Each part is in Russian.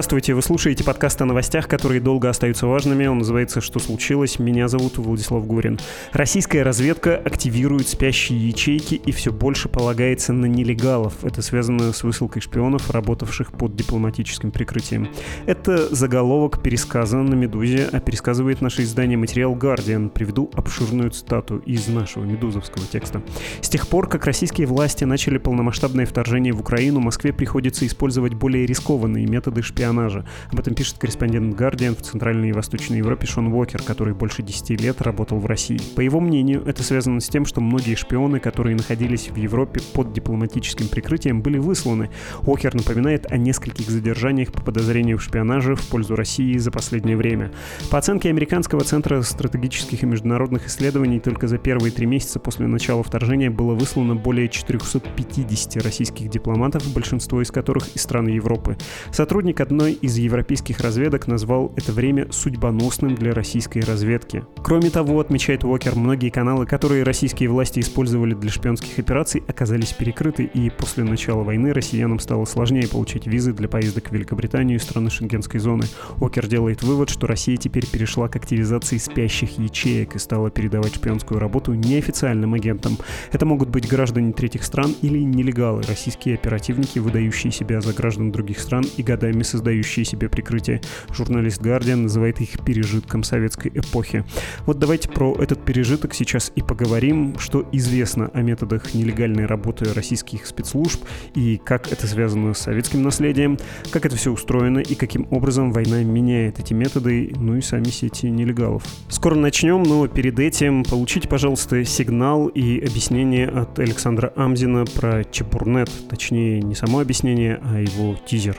Здравствуйте, вы слушаете подкаст о новостях, которые долго остаются важными. Он называется «Что случилось?». Меня зовут Владислав Гурин. Российская разведка активирует спящие ячейки и все больше полагается на нелегалов. Это связано с высылкой шпионов, работавших под дипломатическим прикрытием. Это заголовок пересказа на «Медузе», а пересказывает наше издание материал «Гардиан». Приведу обширную цитату из нашего медузовского текста. С тех пор, как российские власти начали полномасштабное вторжение в Украину, Москве приходится использовать более рискованные методы шпионажа. Об этом пишет корреспондент Guardian в Центральной и Восточной Европе Шон Уокер, который больше 10 лет работал в России. По его мнению, это связано с тем, что многие шпионы, которые находились в Европе под дипломатическим прикрытием, были высланы. Уокер напоминает о нескольких задержаниях по подозрению в шпионаже в пользу России за последнее время. По оценке Американского центра стратегических и международных исследований, только за первые три месяца после начала вторжения было выслано более 450 российских дипломатов, большинство из которых из стран Европы. Сотрудник одной из европейских разведок назвал это время судьбоносным для российской разведки. Кроме того, отмечает Уокер, многие каналы, которые российские власти использовали для шпионских операций, оказались перекрыты, и после начала войны россиянам стало сложнее получить визы для поездок в Великобританию и страны шенгенской зоны. Уокер делает вывод, что Россия теперь перешла к активизации спящих ячеек и стала передавать шпионскую работу неофициальным агентам. Это могут быть граждане третьих стран или нелегалы, российские оперативники, выдающие себя за граждан других стран и годами создающие себе прикрытие. Журналист Guardian называет их пережитком советской эпохи. Вот давайте про этот пережиток сейчас и поговорим, что известно о методах нелегальной работы российских спецслужб и как это связано с советским наследием, как это все устроено и каким образом война меняет эти методы, ну и сами сети нелегалов. Скоро начнем, но перед этим получите, пожалуйста, сигнал и объяснение от Александра Амзина про Чепурнет, точнее не само объяснение, а его тизер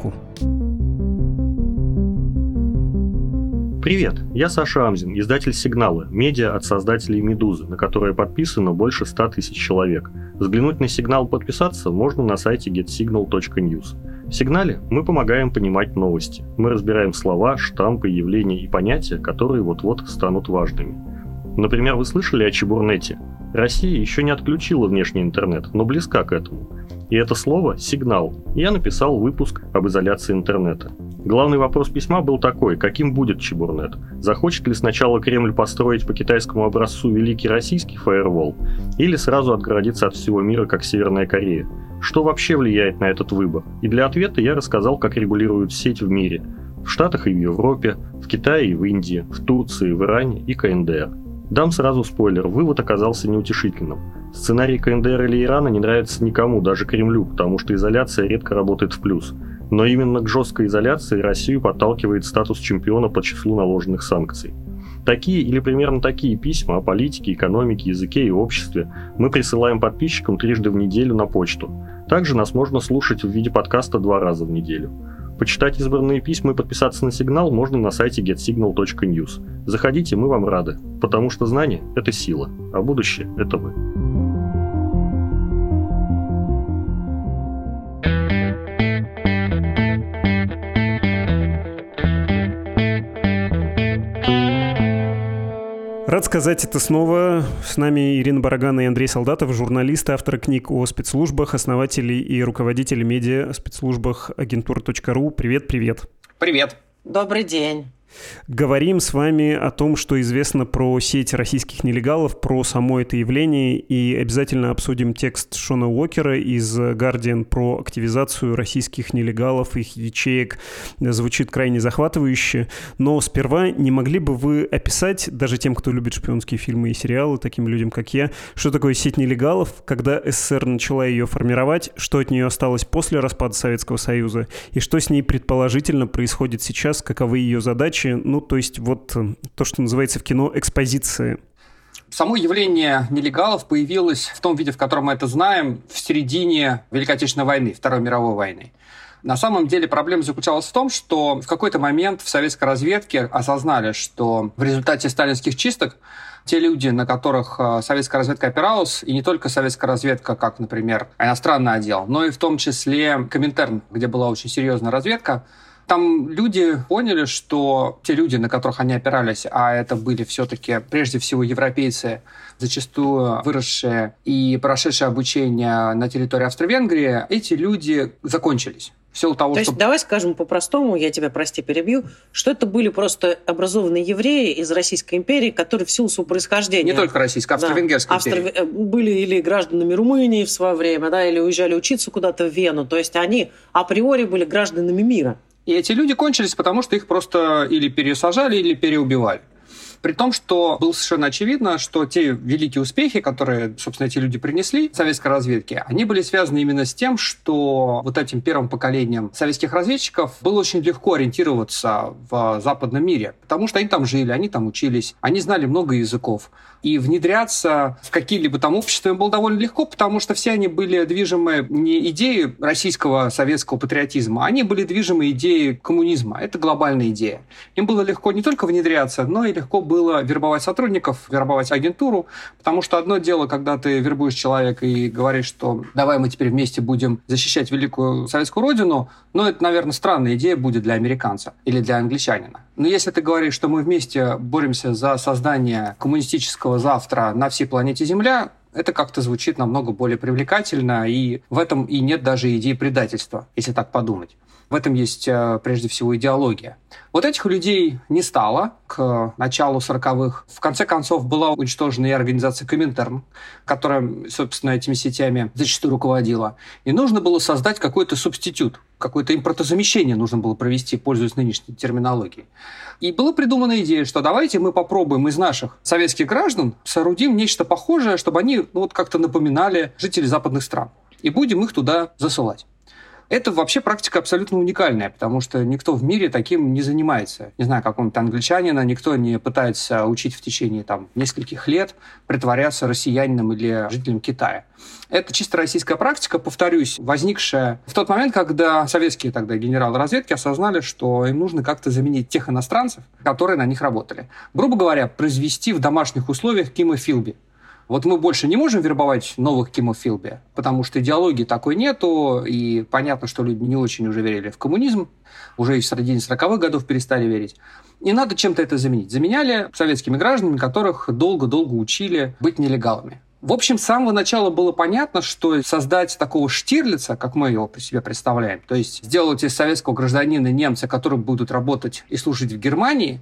дразнилку. Привет, я Саша Амзин, издатель «Сигналы», медиа от создателей «Медузы», на которое подписано больше 100 тысяч человек. Взглянуть на «Сигнал» подписаться можно на сайте getsignal.news. В «Сигнале» мы помогаем понимать новости. Мы разбираем слова, штампы, явления и понятия, которые вот-вот станут важными. Например, вы слышали о Чебурнете? Россия еще не отключила внешний интернет, но близка к этому. И это слово «сигнал». Я написал выпуск об изоляции интернета. Главный вопрос письма был такой, каким будет Чебурнет? Захочет ли сначала Кремль построить по китайскому образцу великий российский фаервол? Или сразу отгородиться от всего мира, как Северная Корея? Что вообще влияет на этот выбор? И для ответа я рассказал, как регулируют сеть в мире. В Штатах и в Европе, в Китае и в Индии, в Турции, в Иране и КНДР. Дам сразу спойлер, вывод оказался неутешительным. Сценарий КНДР или Ирана не нравится никому, даже Кремлю, потому что изоляция редко работает в плюс. Но именно к жесткой изоляции Россию подталкивает статус чемпиона по числу наложенных санкций. Такие или примерно такие письма о политике, экономике, языке и обществе мы присылаем подписчикам трижды в неделю на почту. Также нас можно слушать в виде подкаста два раза в неделю. Почитать избранные письма и подписаться на сигнал можно на сайте getsignal.news. Заходите, мы вам рады, потому что знание – это сила, а будущее – это вы. Рад сказать это снова. С нами Ирина Барагана и Андрей Солдатов, журналисты, авторы книг о спецслужбах, основатели и руководители медиа о спецслужбах агентур.ру. Привет, привет. Привет. Добрый день. Говорим с вами о том, что известно про сеть российских нелегалов, про само это явление, и обязательно обсудим текст Шона Уокера из Guardian про активизацию российских нелегалов, их ячеек. Звучит крайне захватывающе. Но сперва не могли бы вы описать, даже тем, кто любит шпионские фильмы и сериалы, таким людям, как я, что такое сеть нелегалов, когда СССР начала ее формировать, что от нее осталось после распада Советского Союза, и что с ней предположительно происходит сейчас, каковы ее задачи, задачи, ну, то есть вот э, то, что называется в кино экспозиция. Само явление нелегалов появилось в том виде, в котором мы это знаем, в середине Великой Отечественной войны, Второй мировой войны. На самом деле проблема заключалась в том, что в какой-то момент в советской разведке осознали, что в результате сталинских чисток те люди, на которых э, советская разведка опиралась, и не только советская разведка, как, например, иностранный отдел, но и в том числе Коминтерн, где была очень серьезная разведка, там люди поняли, что те люди, на которых они опирались, а это были все-таки прежде всего европейцы, зачастую выросшие и прошедшие обучение на территории Австро-Венгрии, эти люди закончились. В силу того, То что... есть давай скажем по-простому, я тебя, прости, перебью, что это были просто образованные евреи из Российской империи, которые в силу своего происхождения... Не только российской, австро-венгерской Австро... империи. э, Были или гражданами Румынии в свое время, да, или уезжали учиться куда-то в Вену. То есть они априори были гражданами мира. И эти люди кончились, потому что их просто или пересажали, или переубивали. При том, что было совершенно очевидно, что те великие успехи, которые, собственно, эти люди принесли советской разведке, они были связаны именно с тем, что вот этим первым поколением советских разведчиков было очень легко ориентироваться в западном мире, потому что они там жили, они там учились, они знали много языков. И внедряться в какие-либо там общества им было довольно легко, потому что все они были движимы не идеей российского советского патриотизма, они были движимы идеей коммунизма. Это глобальная идея. Им было легко не только внедряться, но и легко было вербовать сотрудников, вербовать агентуру, потому что одно дело, когда ты вербуешь человека и говоришь, что давай мы теперь вместе будем защищать великую советскую родину, но это, наверное, странная идея будет для американца или для англичанина. Но если ты говоришь, что мы вместе боремся за создание коммунистического завтра на всей планете Земля, это как-то звучит намного более привлекательно, и в этом и нет даже идеи предательства, если так подумать. В этом есть э, прежде всего идеология. Вот этих людей не стало к началу 40-х. В конце концов была уничтожена и организация Коминтерн, которая, собственно, этими сетями зачастую руководила. И нужно было создать какой-то субститут, какое-то импортозамещение нужно было провести, пользуясь нынешней терминологией. И была придумана идея, что давайте мы попробуем из наших советских граждан соорудим нечто похожее, чтобы они ну, вот как-то напоминали жителей западных стран. И будем их туда засылать. Это вообще практика абсолютно уникальная, потому что никто в мире таким не занимается. Не знаю, какого-нибудь англичанина, никто не пытается учить в течение там, нескольких лет притворяться россиянином или жителем Китая. Это чисто российская практика, повторюсь, возникшая в тот момент, когда советские тогда генералы разведки осознали, что им нужно как-то заменить тех иностранцев, которые на них работали. Грубо говоря, произвести в домашних условиях кимофилби. Вот мы больше не можем вербовать новых Кимов Филби, потому что идеологии такой нету, и понятно, что люди не очень уже верили в коммунизм, уже и в середине 40-х годов перестали верить. И надо чем-то это заменить. Заменяли советскими гражданами, которых долго-долго учили быть нелегалами. В общем, с самого начала было понятно, что создать такого Штирлица, как мы его при себе представляем, то есть сделать из советского гражданина немца, который будут работать и служить в Германии,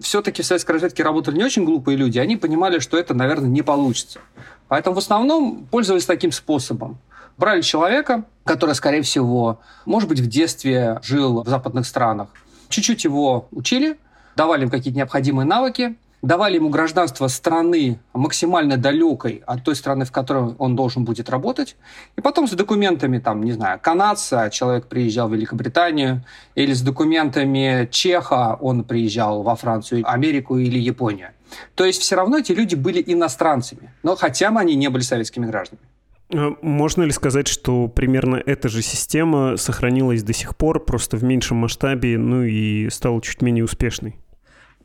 все-таки в советской разведке работали не очень глупые люди, они понимали, что это, наверное, не получится. Поэтому в основном пользовались таким способом. Брали человека, который, скорее всего, может быть, в детстве жил в западных странах, чуть-чуть его учили, давали им какие-то необходимые навыки, давали ему гражданство страны максимально далекой от той страны, в которой он должен будет работать, и потом с документами, там, не знаю, канадца, человек приезжал в Великобританию, или с документами чеха он приезжал во Францию, Америку или Японию. То есть все равно эти люди были иностранцами, но хотя бы они не были советскими гражданами. А можно ли сказать, что примерно эта же система сохранилась до сих пор, просто в меньшем масштабе, ну и стала чуть менее успешной?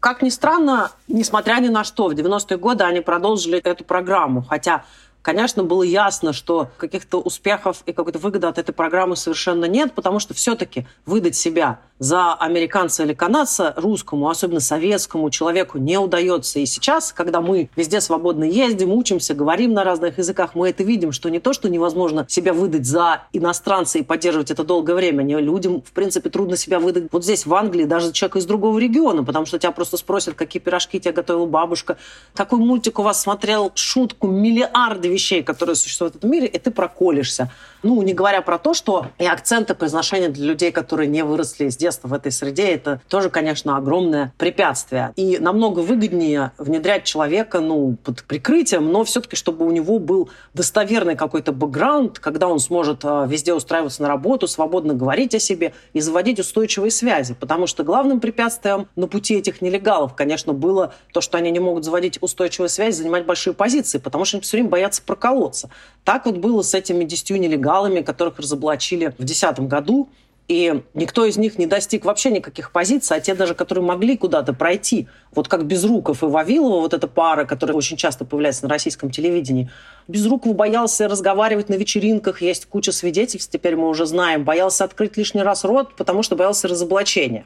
Как ни странно, несмотря ни на что, в 90-е годы они продолжили эту программу. Хотя, конечно, было ясно, что каких-то успехов и какой-то выгоды от этой программы совершенно нет, потому что все-таки выдать себя за американца или канадца русскому, особенно советскому человеку не удается. И сейчас, когда мы везде свободно ездим, учимся, говорим на разных языках, мы это видим, что не то, что невозможно себя выдать за иностранца и поддерживать это долгое время. Не, людям, в принципе, трудно себя выдать вот здесь, в Англии, даже человек из другого региона, потому что тебя просто спросят, какие пирожки тебе готовила бабушка, какой мультик у вас смотрел, шутку, миллиарды вещей, которые существуют в этом мире, и ты проколешься. Ну, не говоря про то, что и акценты произношения для людей, которые не выросли с детства в этой среде, это тоже, конечно, огромное препятствие. И намного выгоднее внедрять человека, ну, под прикрытием, но все-таки, чтобы у него был достоверный какой-то бэкграунд, когда он сможет э, везде устраиваться на работу, свободно говорить о себе и заводить устойчивые связи. Потому что главным препятствием на пути этих нелегалов, конечно, было то, что они не могут заводить устойчивые связи, занимать большие позиции, потому что они все время боятся проколоться. Так вот было с этими десятью нелегалами, которых разоблачили в 2010 году. И никто из них не достиг вообще никаких позиций, а те даже, которые могли куда-то пройти, вот как Безруков и Вавилова, вот эта пара, которая очень часто появляется на российском телевидении, Безруков боялся разговаривать на вечеринках, есть куча свидетельств, теперь мы уже знаем, боялся открыть лишний раз рот, потому что боялся разоблачения.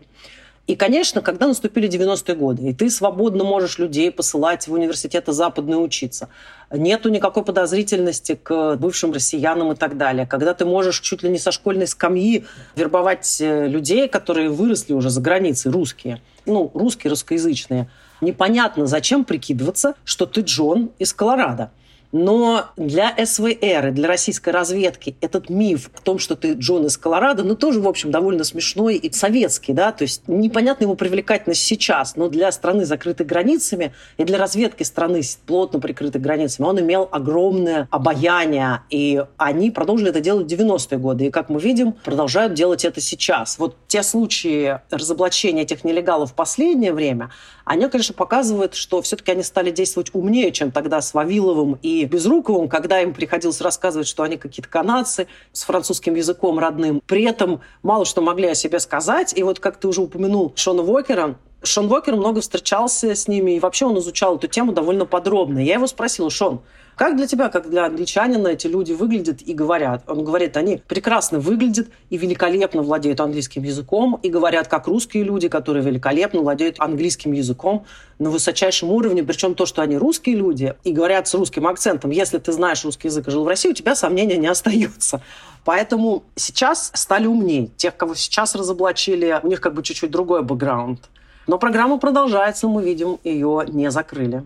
И, конечно, когда наступили 90-е годы, и ты свободно можешь людей посылать в университеты западные учиться, нету никакой подозрительности к бывшим россиянам и так далее, когда ты можешь чуть ли не со школьной скамьи вербовать э, людей, которые выросли уже за границей, русские, ну, русские, русскоязычные, непонятно, зачем прикидываться, что ты Джон из Колорадо. Но для СВР и для российской разведки этот миф о том, что ты Джон из Колорадо, ну, тоже, в общем, довольно смешной и советский, да, то есть непонятна его привлекательность сейчас, но для страны, закрытой границами, и для разведки страны, плотно прикрытой границами, он имел огромное обаяние, и они продолжили это делать в 90-е годы, и, как мы видим, продолжают делать это сейчас. Вот те случаи разоблачения этих нелегалов в последнее время, они, конечно, показывают, что все-таки они стали действовать умнее, чем тогда с Вавиловым и Безруковым, когда им приходилось рассказывать, что они какие-то канадцы с французским языком родным. При этом мало что могли о себе сказать. И вот, как ты уже упомянул, Шона Вокера, Шон Вокер много встречался с ними, и вообще он изучал эту тему довольно подробно. Я его спросила, Шон, как для тебя, как для англичанина, эти люди выглядят и говорят? Он говорит, они прекрасно выглядят и великолепно владеют английским языком, и говорят, как русские люди, которые великолепно владеют английским языком на высочайшем уровне. Причем то, что они русские люди и говорят с русским акцентом, если ты знаешь русский язык и жил в России, у тебя сомнения не остается. Поэтому сейчас стали умнее. Тех, кого сейчас разоблачили, у них как бы чуть-чуть другой бэкграунд. Но программа продолжается, мы видим, ее не закрыли.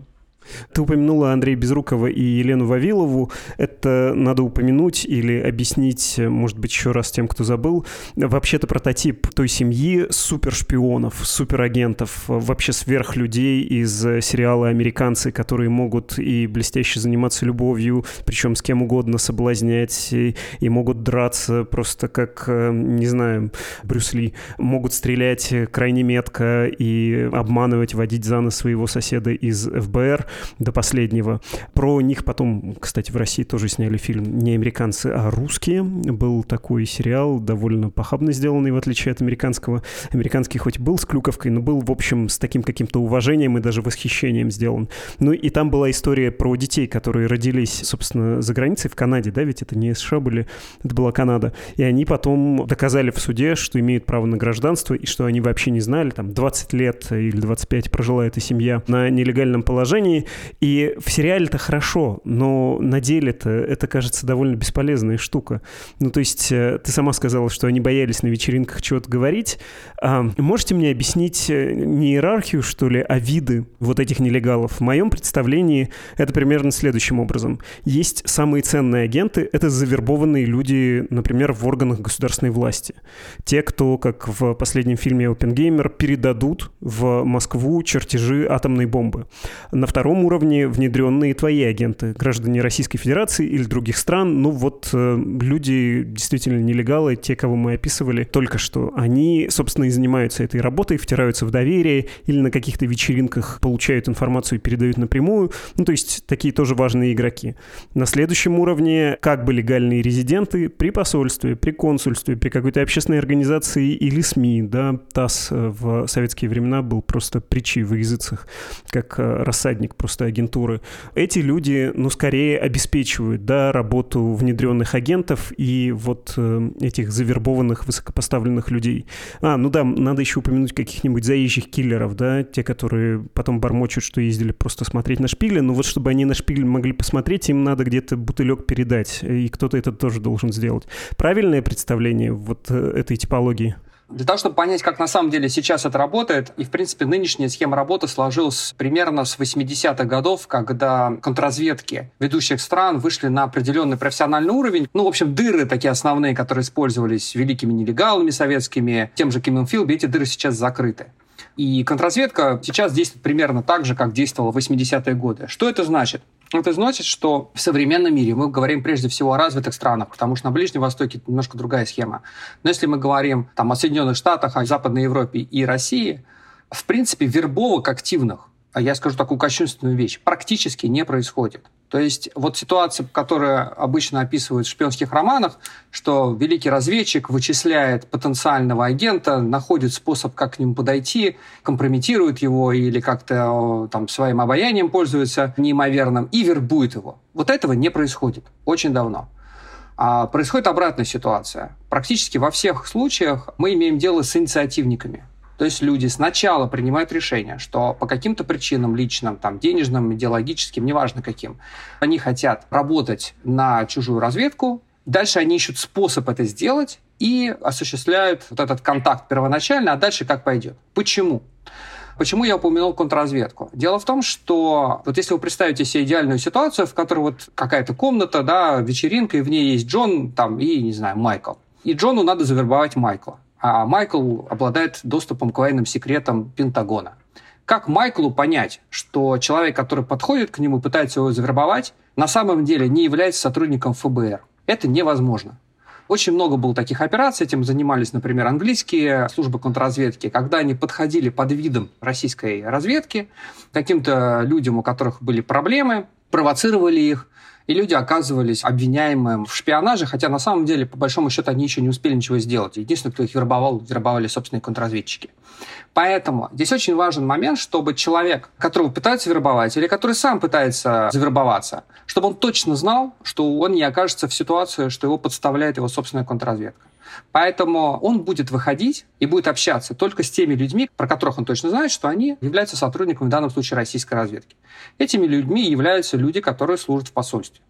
Ты упомянула Андрея Безрукова и Елену Вавилову. Это надо упомянуть или объяснить, может быть, еще раз тем, кто забыл. Вообще-то прототип той семьи супершпионов, суперагентов, вообще сверхлюдей из сериала «Американцы», которые могут и блестяще заниматься любовью, причем с кем угодно соблазнять, и, и могут драться просто как, не знаю, Брюс Ли. Могут стрелять крайне метко и обманывать, водить за нос своего соседа из ФБР до последнего. Про них потом, кстати, в России тоже сняли фильм не американцы, а русские. Был такой сериал, довольно похабно сделанный, в отличие от американского. Американский хоть был с клюковкой, но был, в общем, с таким каким-то уважением и даже восхищением сделан. Ну и там была история про детей, которые родились, собственно, за границей, в Канаде, да, ведь это не США были, это была Канада. И они потом доказали в суде, что имеют право на гражданство и что они вообще не знали, там, 20 лет или 25 прожила эта семья на нелегальном положении, и в сериале это хорошо, но на деле-то это кажется довольно бесполезная штука. Ну, то есть э, ты сама сказала, что они боялись на вечеринках чего-то говорить. А можете мне объяснить э, не иерархию, что ли, а виды вот этих нелегалов? В моем представлении это примерно следующим образом. Есть самые ценные агенты, это завербованные люди, например, в органах государственной власти. Те, кто, как в последнем фильме «Опенгеймер», передадут в Москву чертежи атомной бомбы. На втором втором уровне внедренные твои агенты, граждане Российской Федерации или других стран. Ну вот э, люди действительно нелегалы, те, кого мы описывали только что, они, собственно, и занимаются этой работой, втираются в доверие или на каких-то вечеринках получают информацию и передают напрямую. Ну то есть такие тоже важные игроки. На следующем уровне как бы легальные резиденты при посольстве, при консульстве, при какой-то общественной организации или СМИ. Да, ТАСС э, в советские времена был просто притчей в языцах, как э, рассадник просто агентуры. Эти люди, ну, скорее обеспечивают, да, работу внедренных агентов и вот э, этих завербованных высокопоставленных людей. А, ну да, надо еще упомянуть каких-нибудь заезжих киллеров, да, те, которые потом бормочут, что ездили просто смотреть на шпили, но вот чтобы они на шпиль могли посмотреть, им надо где-то бутылек передать, и кто-то это тоже должен сделать. Правильное представление вот э, этой типологии? Для того, чтобы понять, как на самом деле сейчас это работает, и, в принципе, нынешняя схема работы сложилась примерно с 80-х годов, когда контрразведки ведущих стран вышли на определенный профессиональный уровень. Ну, в общем, дыры такие основные, которые использовались великими нелегалами советскими, тем же Кимом Филби, эти дыры сейчас закрыты. И контрразведка сейчас действует примерно так же, как действовала в 80-е годы. Что это значит? Это значит, что в современном мире мы говорим прежде всего о развитых странах, потому что на Ближнем Востоке немножко другая схема. Но если мы говорим там, о Соединенных Штатах, о Западной Европе и России, в принципе, вербовок активных я скажу такую кощунственную вещь, практически не происходит. То есть вот ситуация, которая обычно описывают в шпионских романах, что великий разведчик вычисляет потенциального агента, находит способ, как к нему подойти, компрометирует его или как-то там своим обаянием пользуется неимоверным и вербует его. Вот этого не происходит очень давно. А происходит обратная ситуация. Практически во всех случаях мы имеем дело с инициативниками. То есть люди сначала принимают решение, что по каким-то причинам личным, там, денежным, идеологическим, неважно каким, они хотят работать на чужую разведку, дальше они ищут способ это сделать и осуществляют вот этот контакт первоначально, а дальше как пойдет. Почему? Почему я упомянул контрразведку? Дело в том, что вот если вы представите себе идеальную ситуацию, в которой вот какая-то комната, да, вечеринка, и в ней есть Джон там и, не знаю, Майкл. И Джону надо завербовать Майкла. А Майкл обладает доступом к военным секретам Пентагона. Как Майклу понять, что человек, который подходит к нему, пытается его завербовать, на самом деле не является сотрудником ФБР? Это невозможно. Очень много было таких операций, этим занимались, например, английские службы контрразведки, когда они подходили под видом российской разведки каким-то людям, у которых были проблемы, провоцировали их, и люди оказывались обвиняемым в шпионаже, хотя на самом деле, по большому счету, они еще не успели ничего сделать. Единственное, кто их вербовал, вербовали собственные контрразведчики. Поэтому здесь очень важен момент, чтобы человек, которого пытаются вербовать, или который сам пытается завербоваться, чтобы он точно знал, что он не окажется в ситуации, что его подставляет его собственная контрразведка. Поэтому он будет выходить и будет общаться только с теми людьми, про которых он точно знает, что они являются сотрудниками, в данном случае, российской разведки. Этими людьми являются люди, которые служат в посольстве.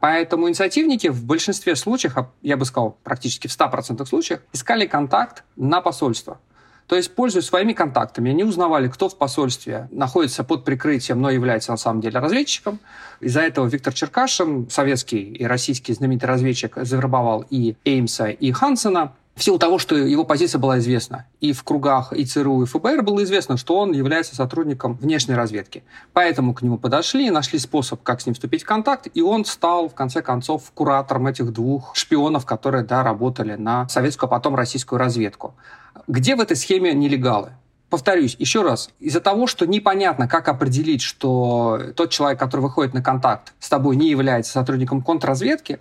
Поэтому инициативники в большинстве случаев, я бы сказал, практически в 100% случаях, искали контакт на посольство. То есть, пользуясь своими контактами, они узнавали, кто в посольстве находится под прикрытием, но является на самом деле разведчиком. Из-за этого Виктор Черкашин, советский и российский знаменитый разведчик, завербовал и Эймса, и Хансена в силу того, что его позиция была известна. И в кругах и ЦРУ, и ФБР было известно, что он является сотрудником внешней разведки. Поэтому к нему подошли, нашли способ, как с ним вступить в контакт, и он стал, в конце концов, куратором этих двух шпионов, которые, да, работали на советскую, а потом российскую разведку. Где в этой схеме нелегалы? Повторюсь, еще раз, из-за того, что непонятно, как определить, что тот человек, который выходит на контакт с тобой, не является сотрудником контрразведки,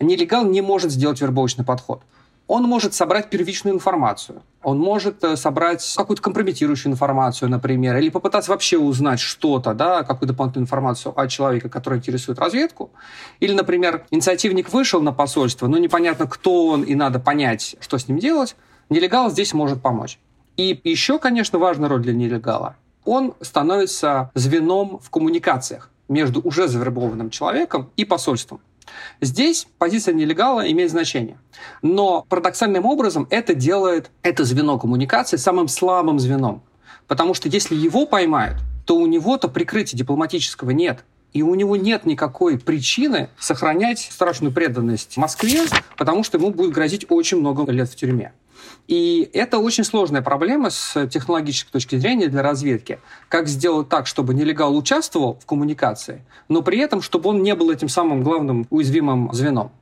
нелегал не может сделать вербовочный подход он может собрать первичную информацию. Он может э, собрать какую-то компрометирующую информацию, например, или попытаться вообще узнать что-то, да, какую-то дополнительную информацию о человеке, который интересует разведку. Или, например, инициативник вышел на посольство, но непонятно, кто он, и надо понять, что с ним делать. Нелегал здесь может помочь. И еще, конечно, важная роль для нелегала. Он становится звеном в коммуникациях между уже завербованным человеком и посольством. Здесь позиция нелегала имеет значение. Но парадоксальным образом это делает это звено коммуникации самым слабым звеном. Потому что если его поймают, то у него-то прикрытия дипломатического нет. И у него нет никакой причины сохранять страшную преданность Москве, потому что ему будет грозить очень много лет в тюрьме. И это очень сложная проблема с технологической точки зрения для разведки. Как сделать так, чтобы нелегал участвовал в коммуникации, но при этом, чтобы он не был этим самым главным уязвимым звеном.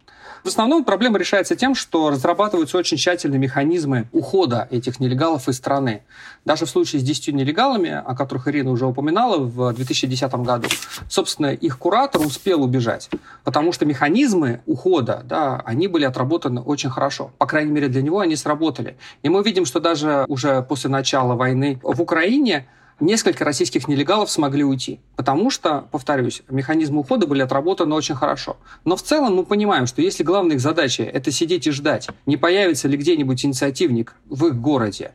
В основном проблема решается тем, что разрабатываются очень тщательные механизмы ухода этих нелегалов из страны. Даже в случае с 10 нелегалами, о которых Ирина уже упоминала в 2010 году, собственно, их куратор успел убежать, потому что механизмы ухода, да, они были отработаны очень хорошо. По крайней мере, для него они сработали. И мы видим, что даже уже после начала войны в Украине несколько российских нелегалов смогли уйти. Потому что, повторюсь, механизмы ухода были отработаны очень хорошо. Но в целом мы понимаем, что если главная их задача – это сидеть и ждать, не появится ли где-нибудь инициативник в их городе,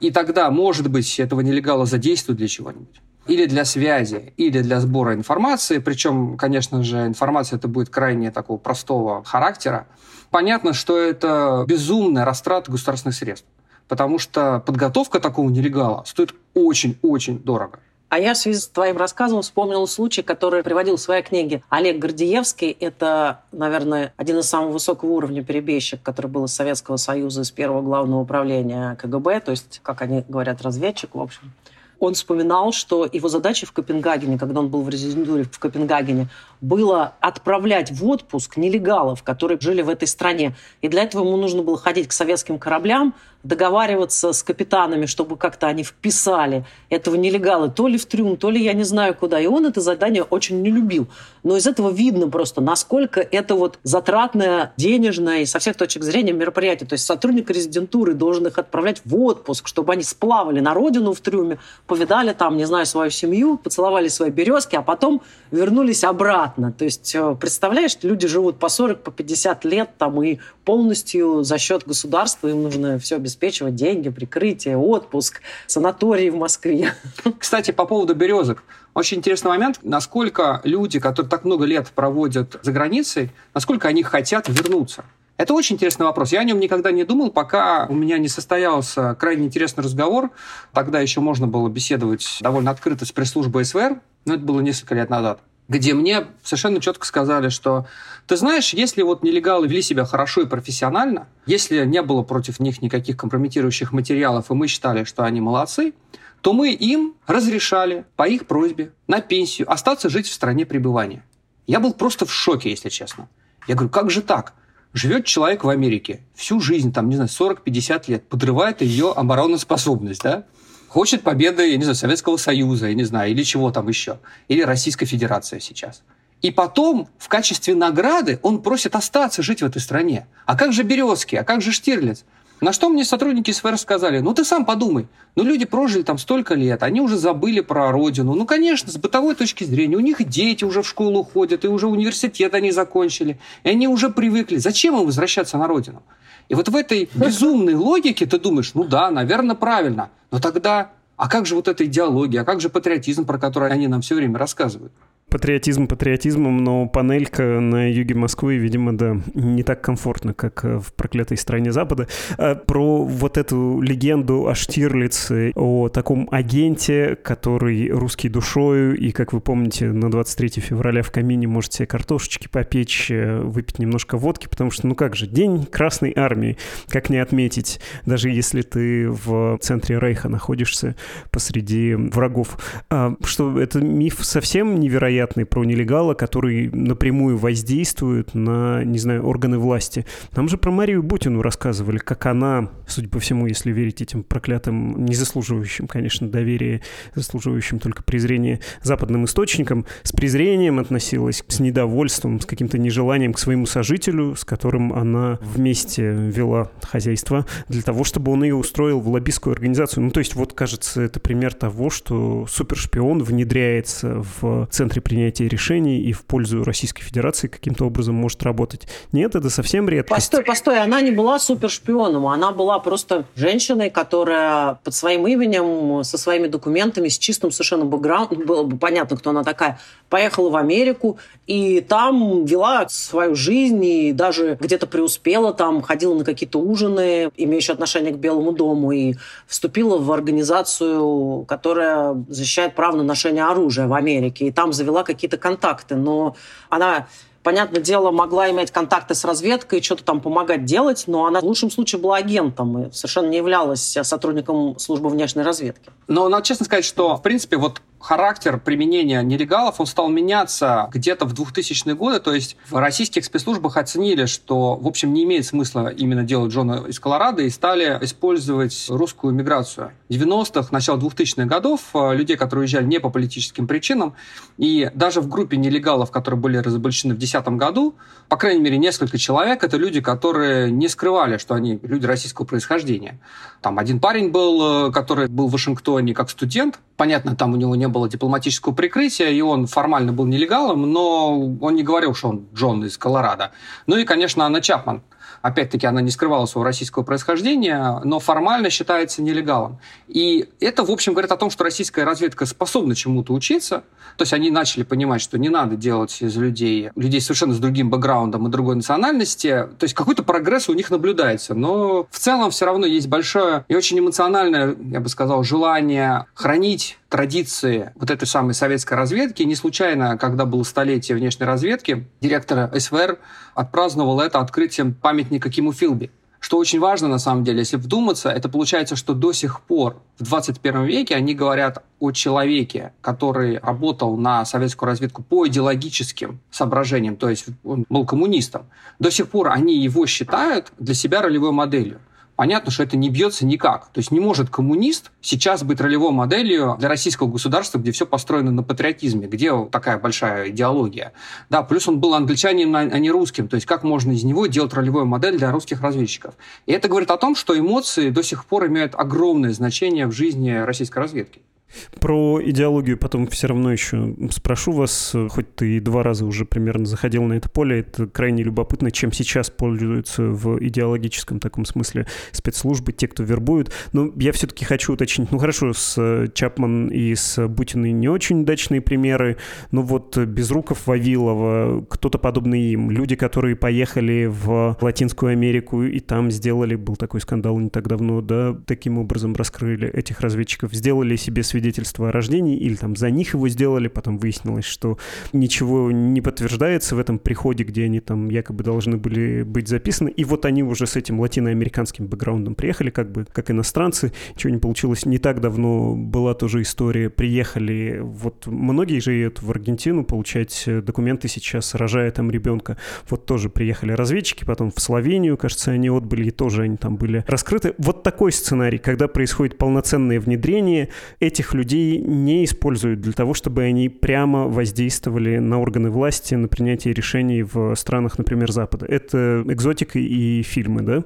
и тогда, может быть, этого нелегала задействуют для чего-нибудь или для связи, или для сбора информации, причем, конечно же, информация это будет крайне такого простого характера, понятно, что это безумная растрата государственных средств потому что подготовка такого нелегала стоит очень-очень дорого. А я в связи с твоим рассказом вспомнил случай, который приводил в своей книге Олег Гордеевский. Это, наверное, один из самых высокого уровня перебежчик, который был из Советского Союза, из первого главного управления КГБ, то есть, как они говорят, разведчик, в общем. Он вспоминал, что его задача в Копенгагене, когда он был в резидентуре в Копенгагене, было отправлять в отпуск нелегалов, которые жили в этой стране. И для этого ему нужно было ходить к советским кораблям, договариваться с капитанами, чтобы как-то они вписали этого нелегала то ли в трюм, то ли я не знаю куда. И он это задание очень не любил. Но из этого видно просто, насколько это вот затратное, денежное и со всех точек зрения мероприятие. То есть сотрудник резидентуры должен их отправлять в отпуск, чтобы они сплавали на родину в трюме, повидали там, не знаю, свою семью, поцеловали свои березки, а потом вернулись обратно бесплатно. То есть, э, представляешь, люди живут по 40, по 50 лет там и полностью за счет государства им нужно все обеспечивать, деньги, прикрытие, отпуск, санатории в Москве. Кстати, по поводу березок. Очень интересный момент, насколько люди, которые так много лет проводят за границей, насколько они хотят вернуться. Это очень интересный вопрос. Я о нем никогда не думал, пока у меня не состоялся крайне интересный разговор. Тогда еще можно было беседовать довольно открыто с пресс-службой СВР, но это было несколько лет назад где мне совершенно четко сказали, что ты знаешь, если вот нелегалы вели себя хорошо и профессионально, если не было против них никаких компрометирующих материалов, и мы считали, что они молодцы, то мы им разрешали по их просьбе на пенсию остаться жить в стране пребывания. Я был просто в шоке, если честно. Я говорю, как же так? Живет человек в Америке всю жизнь, там, не знаю, 40-50 лет, подрывает ее обороноспособность, да? Хочет победы, я не знаю, Советского Союза, я не знаю, или чего там еще, или Российской Федерации сейчас. И потом в качестве награды он просит остаться жить в этой стране. А как же Березки, а как же Штирлиц? На что мне сотрудники СФР сказали, ну ты сам подумай, ну люди прожили там столько лет, они уже забыли про родину. Ну, конечно, с бытовой точки зрения, у них дети уже в школу ходят, и уже университет они закончили, и они уже привыкли. Зачем им возвращаться на родину? И вот в этой безумной логике ты думаешь, ну да, наверное, правильно, но тогда, а как же вот эта идеология, а как же патриотизм, про который они нам все время рассказывают? Патриотизм патриотизмом, но панелька на юге Москвы, видимо, да, не так комфортно, как э, в проклятой стране Запада. А про вот эту легенду о Штирлице, о таком агенте, который русский душою, и, как вы помните, на 23 февраля в камине можете картошечки попечь, э, выпить немножко водки, потому что, ну как же, День Красной Армии, как не отметить, даже если ты в центре Рейха находишься посреди врагов. А, что это миф совсем невероятный, невероятный про нелегала, который напрямую воздействует на, не знаю, органы власти. Нам же про Марию Бутину рассказывали, как она, судя по всему, если верить этим проклятым, не заслуживающим, конечно, доверия, заслуживающим только презрения западным источникам, с презрением относилась, с недовольством, с каким-то нежеланием к своему сожителю, с которым она вместе вела хозяйство, для того, чтобы он ее устроил в лоббистскую организацию. Ну, то есть, вот, кажется, это пример того, что супершпион внедряется в центре принятия решений и в пользу Российской Федерации каким-то образом может работать. Нет, это совсем редкость. Постой, постой, она не была супершпионом, она была просто женщиной, которая под своим именем, со своими документами, с чистым совершенно бэкграундом, было бы понятно, кто она такая, поехала в Америку и там вела свою жизнь и даже где-то преуспела, там ходила на какие-то ужины, имеющие отношение к Белому дому, и вступила в организацию, которая защищает право на ношение оружия в Америке, и там завела завела какие-то контакты, но она понятное дело, могла иметь контакты с разведкой, что-то там помогать делать, но она в лучшем случае была агентом и совершенно не являлась сотрудником службы внешней разведки. Но надо честно сказать, что, в принципе, вот характер применения нелегалов, он стал меняться где-то в 2000-е годы, то есть в российских спецслужбах оценили, что, в общем, не имеет смысла именно делать Джона из Колорадо и стали использовать русскую миграцию. В 90-х, начало 2000-х годов э, людей, которые уезжали не по политическим причинам, и даже в группе нелегалов, которые были разоблачены в 2010 году, по крайней мере, несколько человек, это люди, которые не скрывали, что они люди российского происхождения. Там один парень был, э, который был в Вашингтоне как студент, понятно, там у него не было дипломатического прикрытия, и он формально был нелегалом, но он не говорил, что он Джон из Колорадо. Ну и, конечно, Анна Чапман. Опять-таки, она не скрывала своего российского происхождения, но формально считается нелегалом. И это, в общем, говорит о том, что российская разведка способна чему-то учиться. То есть они начали понимать, что не надо делать из людей людей совершенно с другим бэкграундом и другой национальности. То есть какой-то прогресс у них наблюдается. Но в целом все равно есть большое и очень эмоциональное, я бы сказал, желание хранить традиции вот этой самой советской разведки. Не случайно, когда было столетие внешней разведки, директор СВР отпраздновал это открытием памятника Киму Филби. Что очень важно, на самом деле, если вдуматься, это получается, что до сих пор в 21 веке они говорят о человеке, который работал на советскую разведку по идеологическим соображениям, то есть он был коммунистом. До сих пор они его считают для себя ролевой моделью понятно, что это не бьется никак. То есть не может коммунист сейчас быть ролевой моделью для российского государства, где все построено на патриотизме, где такая большая идеология. Да, плюс он был англичанином, а не русским. То есть как можно из него делать ролевую модель для русских разведчиков? И это говорит о том, что эмоции до сих пор имеют огромное значение в жизни российской разведки. Про идеологию потом все равно еще спрошу вас, хоть ты два раза уже примерно заходил на это поле, это крайне любопытно, чем сейчас пользуются в идеологическом таком смысле спецслужбы, те, кто вербуют. Но я все-таки хочу уточнить, ну хорошо, с Чапман и с Бутиной не очень удачные примеры, но вот Безруков, Вавилова, кто-то подобный им, люди, которые поехали в Латинскую Америку и там сделали, был такой скандал не так давно, да, таким образом раскрыли этих разведчиков, сделали себе свидетельство свидетельство о рождении, или там за них его сделали, потом выяснилось, что ничего не подтверждается в этом приходе, где они там якобы должны были быть записаны, и вот они уже с этим латиноамериканским бэкграундом приехали, как бы как иностранцы, чего не получилось. Не так давно была тоже история, приехали, вот многие же едут в Аргентину получать документы сейчас, рожая там ребенка, вот тоже приехали разведчики, потом в Словению, кажется, они отбыли, и тоже они там были раскрыты. Вот такой сценарий, когда происходит полноценное внедрение этих этих людей не используют для того, чтобы они прямо воздействовали на органы власти, на принятие решений в странах, например, Запада. Это экзотика и фильмы, да?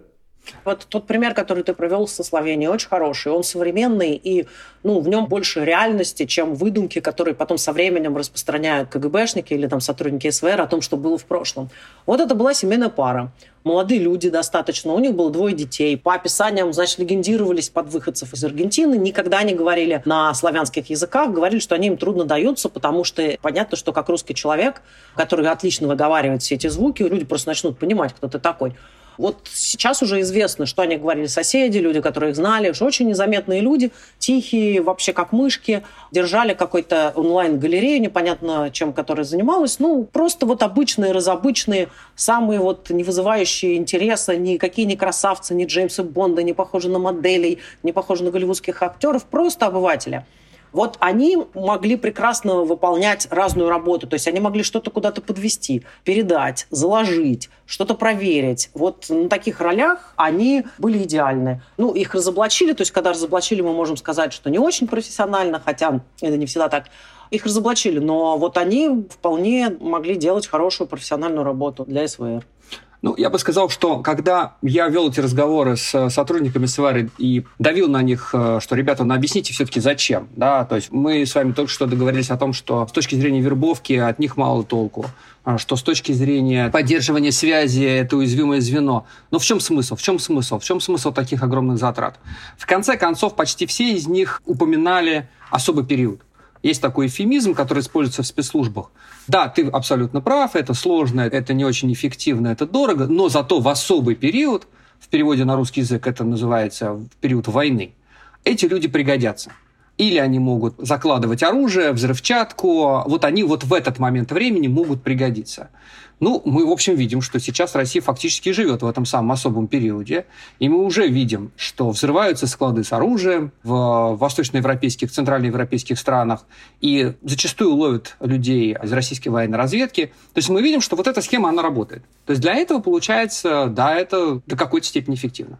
Вот тот пример, который ты провел со Словенией, очень хороший. Он современный, и ну, в нем больше реальности, чем выдумки, которые потом со временем распространяют КГБшники или там сотрудники СВР о том, что было в прошлом. Вот это была семейная пара. Молодые люди достаточно, у них было двое детей. По описаниям, значит, легендировались под выходцев из Аргентины, никогда не говорили на славянских языках, говорили, что они им трудно даются, потому что понятно, что как русский человек, который отлично выговаривает все эти звуки, люди просто начнут понимать, кто ты такой. Вот сейчас уже известно, что они говорили соседи, люди, которые их знали, что очень незаметные люди, тихие, вообще как мышки, держали какой-то онлайн-галерею, непонятно чем, которая занималась. Ну, просто вот обычные, разобычные, самые вот не вызывающие интереса, никакие не красавцы, ни Джеймса Бонда, не похожи на моделей, не похожи на голливудских актеров, просто обыватели. Вот они могли прекрасно выполнять разную работу. То есть они могли что-то куда-то подвести, передать, заложить, что-то проверить. Вот на таких ролях они были идеальны. Ну, их разоблачили. То есть когда разоблачили, мы можем сказать, что не очень профессионально, хотя это не всегда так их разоблачили, но вот они вполне могли делать хорошую профессиональную работу для СВР. Ну, я бы сказал, что когда я вел эти разговоры с сотрудниками СВР и давил на них, э, что, ребята, ну объясните все-таки зачем, да, то есть мы с вами только что договорились о том, что с точки зрения вербовки от них мало толку, а что с точки зрения поддерживания связи это уязвимое звено. Но в чем смысл? В чем смысл? В чем смысл таких огромных затрат? В конце концов, почти все из них упоминали особый период. Есть такой эфемизм, который используется в спецслужбах. Да, ты абсолютно прав, это сложно, это не очень эффективно, это дорого, но зато в особый период, в переводе на русский язык это называется период войны, эти люди пригодятся. Или они могут закладывать оружие, взрывчатку. Вот они вот в этот момент времени могут пригодиться. Ну, мы, в общем, видим, что сейчас Россия фактически живет в этом самом особом периоде, и мы уже видим, что взрываются склады с оружием в восточноевропейских, центральноевропейских странах, и зачастую ловят людей из российской военной разведки. То есть мы видим, что вот эта схема, она работает. То есть для этого получается, да, это до какой-то степени эффективно.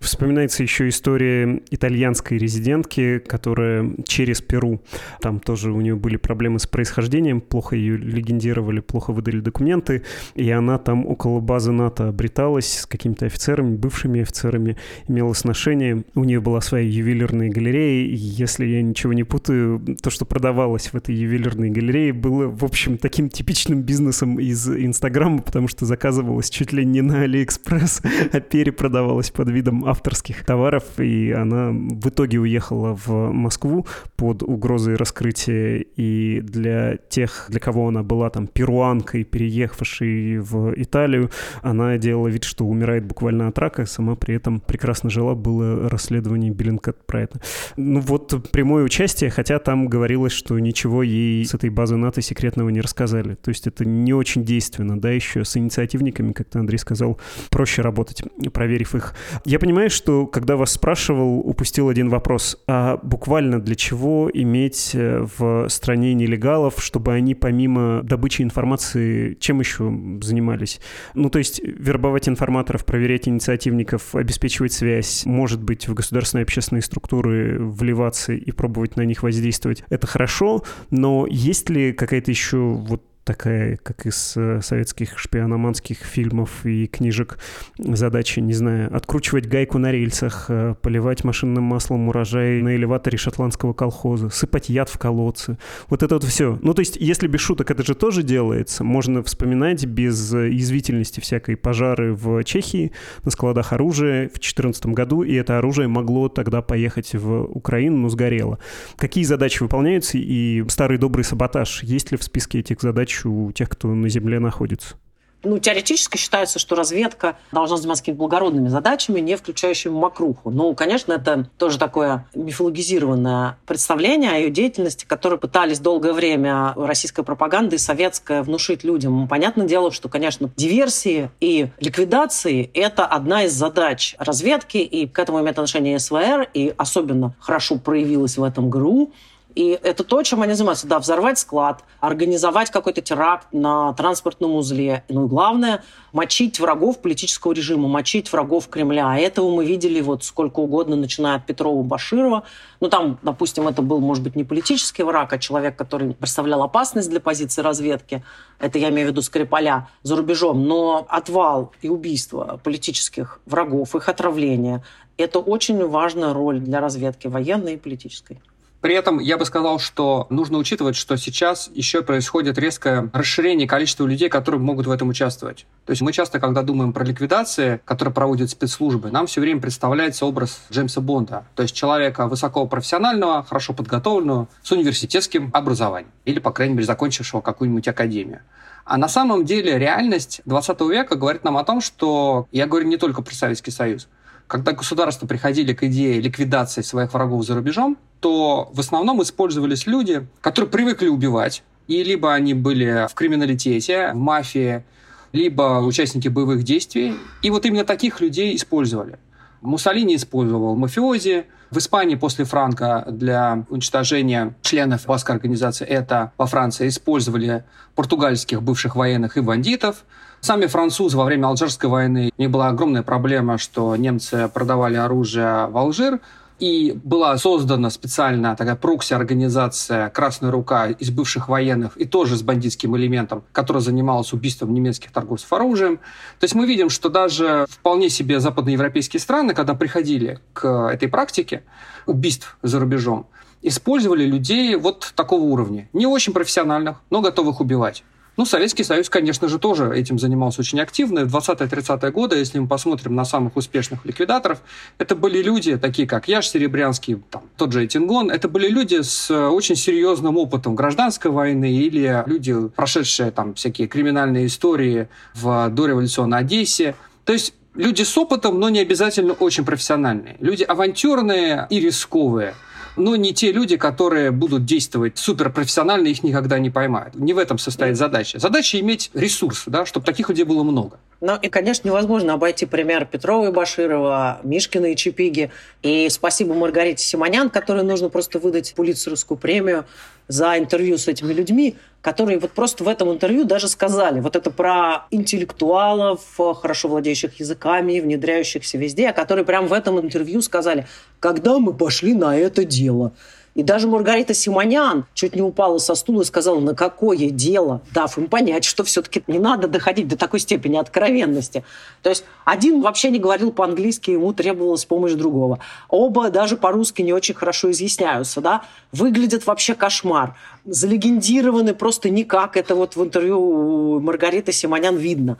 Вспоминается еще история итальянской резидентки, которая через Перу, там тоже у нее были проблемы с происхождением, плохо ее легендировали, плохо выдали документы, и она там около базы НАТО обреталась с какими-то офицерами, бывшими офицерами, имела сношение. У нее была своя ювелирная галерея, и если я ничего не путаю, то, что продавалось в этой ювелирной галерее, было, в общем, таким типичным бизнесом из Инстаграма, потому что заказывалось чуть ли не на Алиэкспресс, а перепродавалось под видом авторских товаров, и она в итоге уехала в Москву под угрозой раскрытия. И для тех, для кого она была там перуанкой, переехавшей в Италию, она делала вид, что умирает буквально от рака, сама при этом прекрасно жила, было расследование Биллингкат про это. Ну вот прямое участие, хотя там говорилось, что ничего ей с этой базы НАТО секретного не рассказали. То есть это не очень действенно, да, еще с инициативниками, как ты, Андрей, сказал, проще работать, проверив их. Я понимаю, понимаешь, что когда вас спрашивал, упустил один вопрос. А буквально для чего иметь э, в стране нелегалов, чтобы они помимо добычи информации чем еще занимались? Ну, то есть вербовать информаторов, проверять инициативников, обеспечивать связь, может быть, в государственные общественные структуры вливаться и пробовать на них воздействовать. Это хорошо, но есть ли какая-то еще вот такая, как из э, советских шпиономанских фильмов и книжек, задача, не знаю, откручивать гайку на рельсах, э, поливать машинным маслом урожай на элеваторе шотландского колхоза, сыпать яд в колодцы. Вот это вот все. Ну, то есть, если без шуток это же тоже делается, можно вспоминать без язвительности всякой пожары в Чехии на складах оружия в 2014 году, и это оружие могло тогда поехать в Украину, но сгорело. Какие задачи выполняются и старый добрый саботаж? Есть ли в списке этих задач у тех, кто на Земле находится? Ну, теоретически считается, что разведка должна заниматься какими-то благородными задачами, не включающими макруху. Ну, конечно, это тоже такое мифологизированное представление о ее деятельности, которое пытались долгое время российская пропаганда и советская внушить людям. Понятное дело, что, конечно, диверсии и ликвидации – это одна из задач разведки, и к этому имеет отношение СВР, и особенно хорошо проявилась в этом ГРУ. И это то, чем они занимаются. Да, взорвать склад, организовать какой-то теракт на транспортном узле. Ну и главное, мочить врагов политического режима, мочить врагов Кремля. А этого мы видели вот сколько угодно, начиная от Петрова, Баширова. Ну там, допустим, это был, может быть, не политический враг, а человек, который представлял опасность для позиции разведки. Это я имею в виду Скрипаля за рубежом. Но отвал и убийство политических врагов, их отравление – это очень важная роль для разведки военной и политической. При этом я бы сказал, что нужно учитывать, что сейчас еще происходит резкое расширение количества людей, которые могут в этом участвовать. То есть мы часто, когда думаем про ликвидации, которые проводят спецслужбы, нам все время представляется образ Джеймса Бонда. То есть человека высокопрофессионального, хорошо подготовленного, с университетским образованием. Или, по крайней мере, закончившего какую-нибудь академию. А на самом деле реальность 20 века говорит нам о том, что, я говорю не только про Советский Союз, когда государства приходили к идее ликвидации своих врагов за рубежом, то в основном использовались люди, которые привыкли убивать, и либо они были в криминалитете, в мафии, либо участники боевых действий. И вот именно таких людей использовали. Муссолини использовал мафиози. В Испании после Франка для уничтожения членов Баской организации это во Франции использовали португальских бывших военных и бандитов. Сами французы во время Алжирской войны, у них была огромная проблема, что немцы продавали оружие в Алжир, и была создана специальная такая прокси-организация «Красная рука» из бывших военных и тоже с бандитским элементом, которая занималась убийством немецких торговцев оружием. То есть мы видим, что даже вполне себе западноевропейские страны, когда приходили к этой практике убийств за рубежом, использовали людей вот такого уровня. Не очень профессиональных, но готовых убивать. Ну, Советский Союз, конечно же, тоже этим занимался очень активно. В 20-30-е годы, если мы посмотрим на самых успешных ликвидаторов, это были люди, такие как Яш Серебрянский, там, тот же Этингон, это были люди с э, очень серьезным опытом гражданской войны или люди, прошедшие там всякие криминальные истории в дореволюционной Одессе. То есть люди с опытом, но не обязательно очень профессиональные. Люди авантюрные и рисковые – но не те люди, которые будут действовать суперпрофессионально, их никогда не поймают. Не в этом состоит задача. Задача иметь ресурс, да, чтобы таких людей было много. Ну и, конечно, невозможно обойти пример Петрова и Баширова, Мишкина и Чепиги. И спасибо Маргарите Симонян, которой нужно просто выдать Пулитцеровскую премию за интервью с этими людьми, которые вот просто в этом интервью даже сказали, вот это про интеллектуалов, хорошо владеющих языками, внедряющихся везде, а которые прямо в этом интервью сказали, когда мы пошли на это дело – и даже Маргарита Симонян чуть не упала со стула и сказала, на какое дело, дав им понять, что все-таки не надо доходить до такой степени откровенности. То есть один вообще не говорил по-английски, ему требовалась помощь другого. Оба даже по-русски не очень хорошо изъясняются, да, выглядят вообще кошмар. Залегендированы просто никак, это вот в интервью Маргариты Симонян видно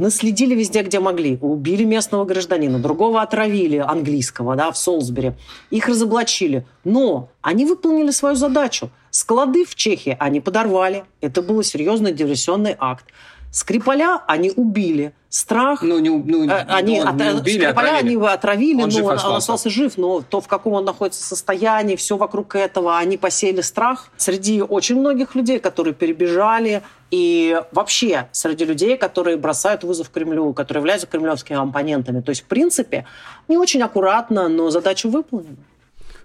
наследили везде, где могли. Убили местного гражданина, другого отравили, английского, да, в Солсбери. Их разоблачили. Но они выполнили свою задачу. Склады в Чехии они подорвали. Это был серьезный диверсионный акт. Скрипаля они убили. Страх. Ну, не, ну, э, они, от, не убили, Скрипаля отравили. они отравили, он но он остался. остался жив. Но то, в каком он находится состоянии, все вокруг этого, они посеяли страх среди очень многих людей, которые перебежали. И вообще среди людей, которые бросают вызов Кремлю, которые являются кремлевскими оппонентами. То есть, в принципе, не очень аккуратно, но задачу выполнена.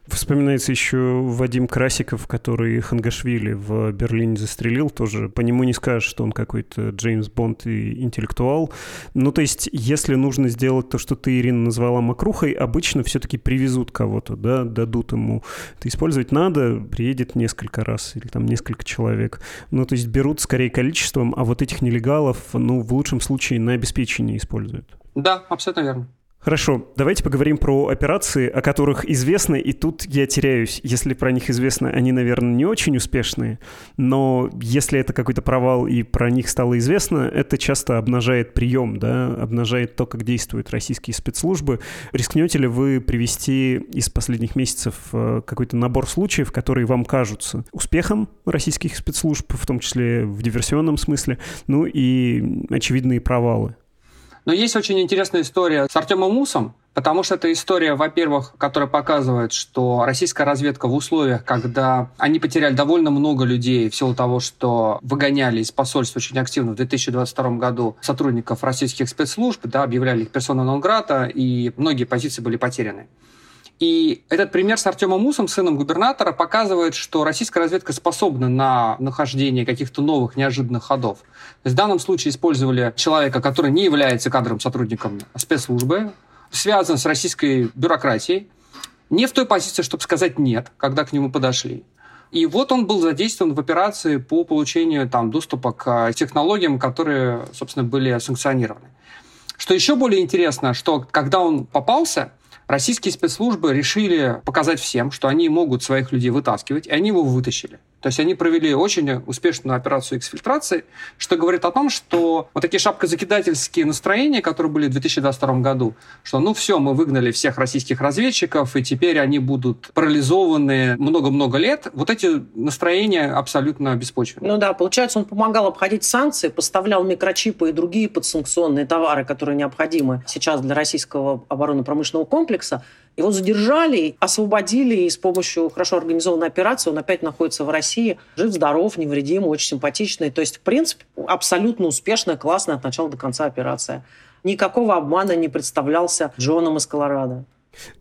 Вспоминается еще Вадим Красиков, который Хангашвили в Берлине застрелил. Тоже по нему не скажешь, что он какой-то Джеймс Бонд и интеллектуал. Ну, то есть, если нужно сделать то, что ты, Ирина, назвала макрухой, обычно все-таки привезут кого-то, да, дадут ему. Это использовать надо, приедет несколько раз или там несколько человек. Ну, то есть, берут скорее количеством, а вот этих нелегалов, ну, в лучшем случае на обеспечение используют. Да, абсолютно верно. Хорошо, давайте поговорим про операции, о которых известно, и тут я теряюсь. Если про них известно, они, наверное, не очень успешные, но если это какой-то провал и про них стало известно, это часто обнажает прием, да, обнажает то, как действуют российские спецслужбы. Рискнете ли вы привести из последних месяцев э, какой-то набор случаев, которые вам кажутся успехом российских спецслужб, в том числе в диверсионном смысле, ну и очевидные провалы? Но есть очень интересная история с Артемом Мусом, потому что это история, во-первых, которая показывает, что российская разведка в условиях, когда они потеряли довольно много людей в силу того, что выгоняли из посольства очень активно в 2022 году сотрудников российских спецслужб, да, объявляли их персона нон и многие позиции были потеряны. И этот пример с Артемом Мусом, сыном губернатора, показывает, что российская разведка способна на нахождение каких-то новых неожиданных ходов. В данном случае использовали человека, который не является кадровым сотрудником спецслужбы, связан с российской бюрократией, не в той позиции, чтобы сказать «нет», когда к нему подошли. И вот он был задействован в операции по получению там, доступа к технологиям, которые, собственно, были санкционированы. Что еще более интересно, что когда он попался – Российские спецслужбы решили показать всем, что они могут своих людей вытаскивать, и они его вытащили. То есть они провели очень успешную операцию эксфильтрации, что говорит о том, что вот такие шапкозакидательские настроения, которые были в 2022 году, что ну все, мы выгнали всех российских разведчиков, и теперь они будут парализованы много-много лет, вот эти настроения абсолютно беспочвенны. Ну да, получается, он помогал обходить санкции, поставлял микрочипы и другие подсанкционные товары, которые необходимы сейчас для российского оборонно-промышленного комплекса, его задержали, освободили, и с помощью хорошо организованной операции он опять находится в России. Жив-здоров, невредим, очень симпатичный. То есть, в принципе, абсолютно успешная, классная от начала до конца операция. Никакого обмана не представлялся Джоном из Колорадо.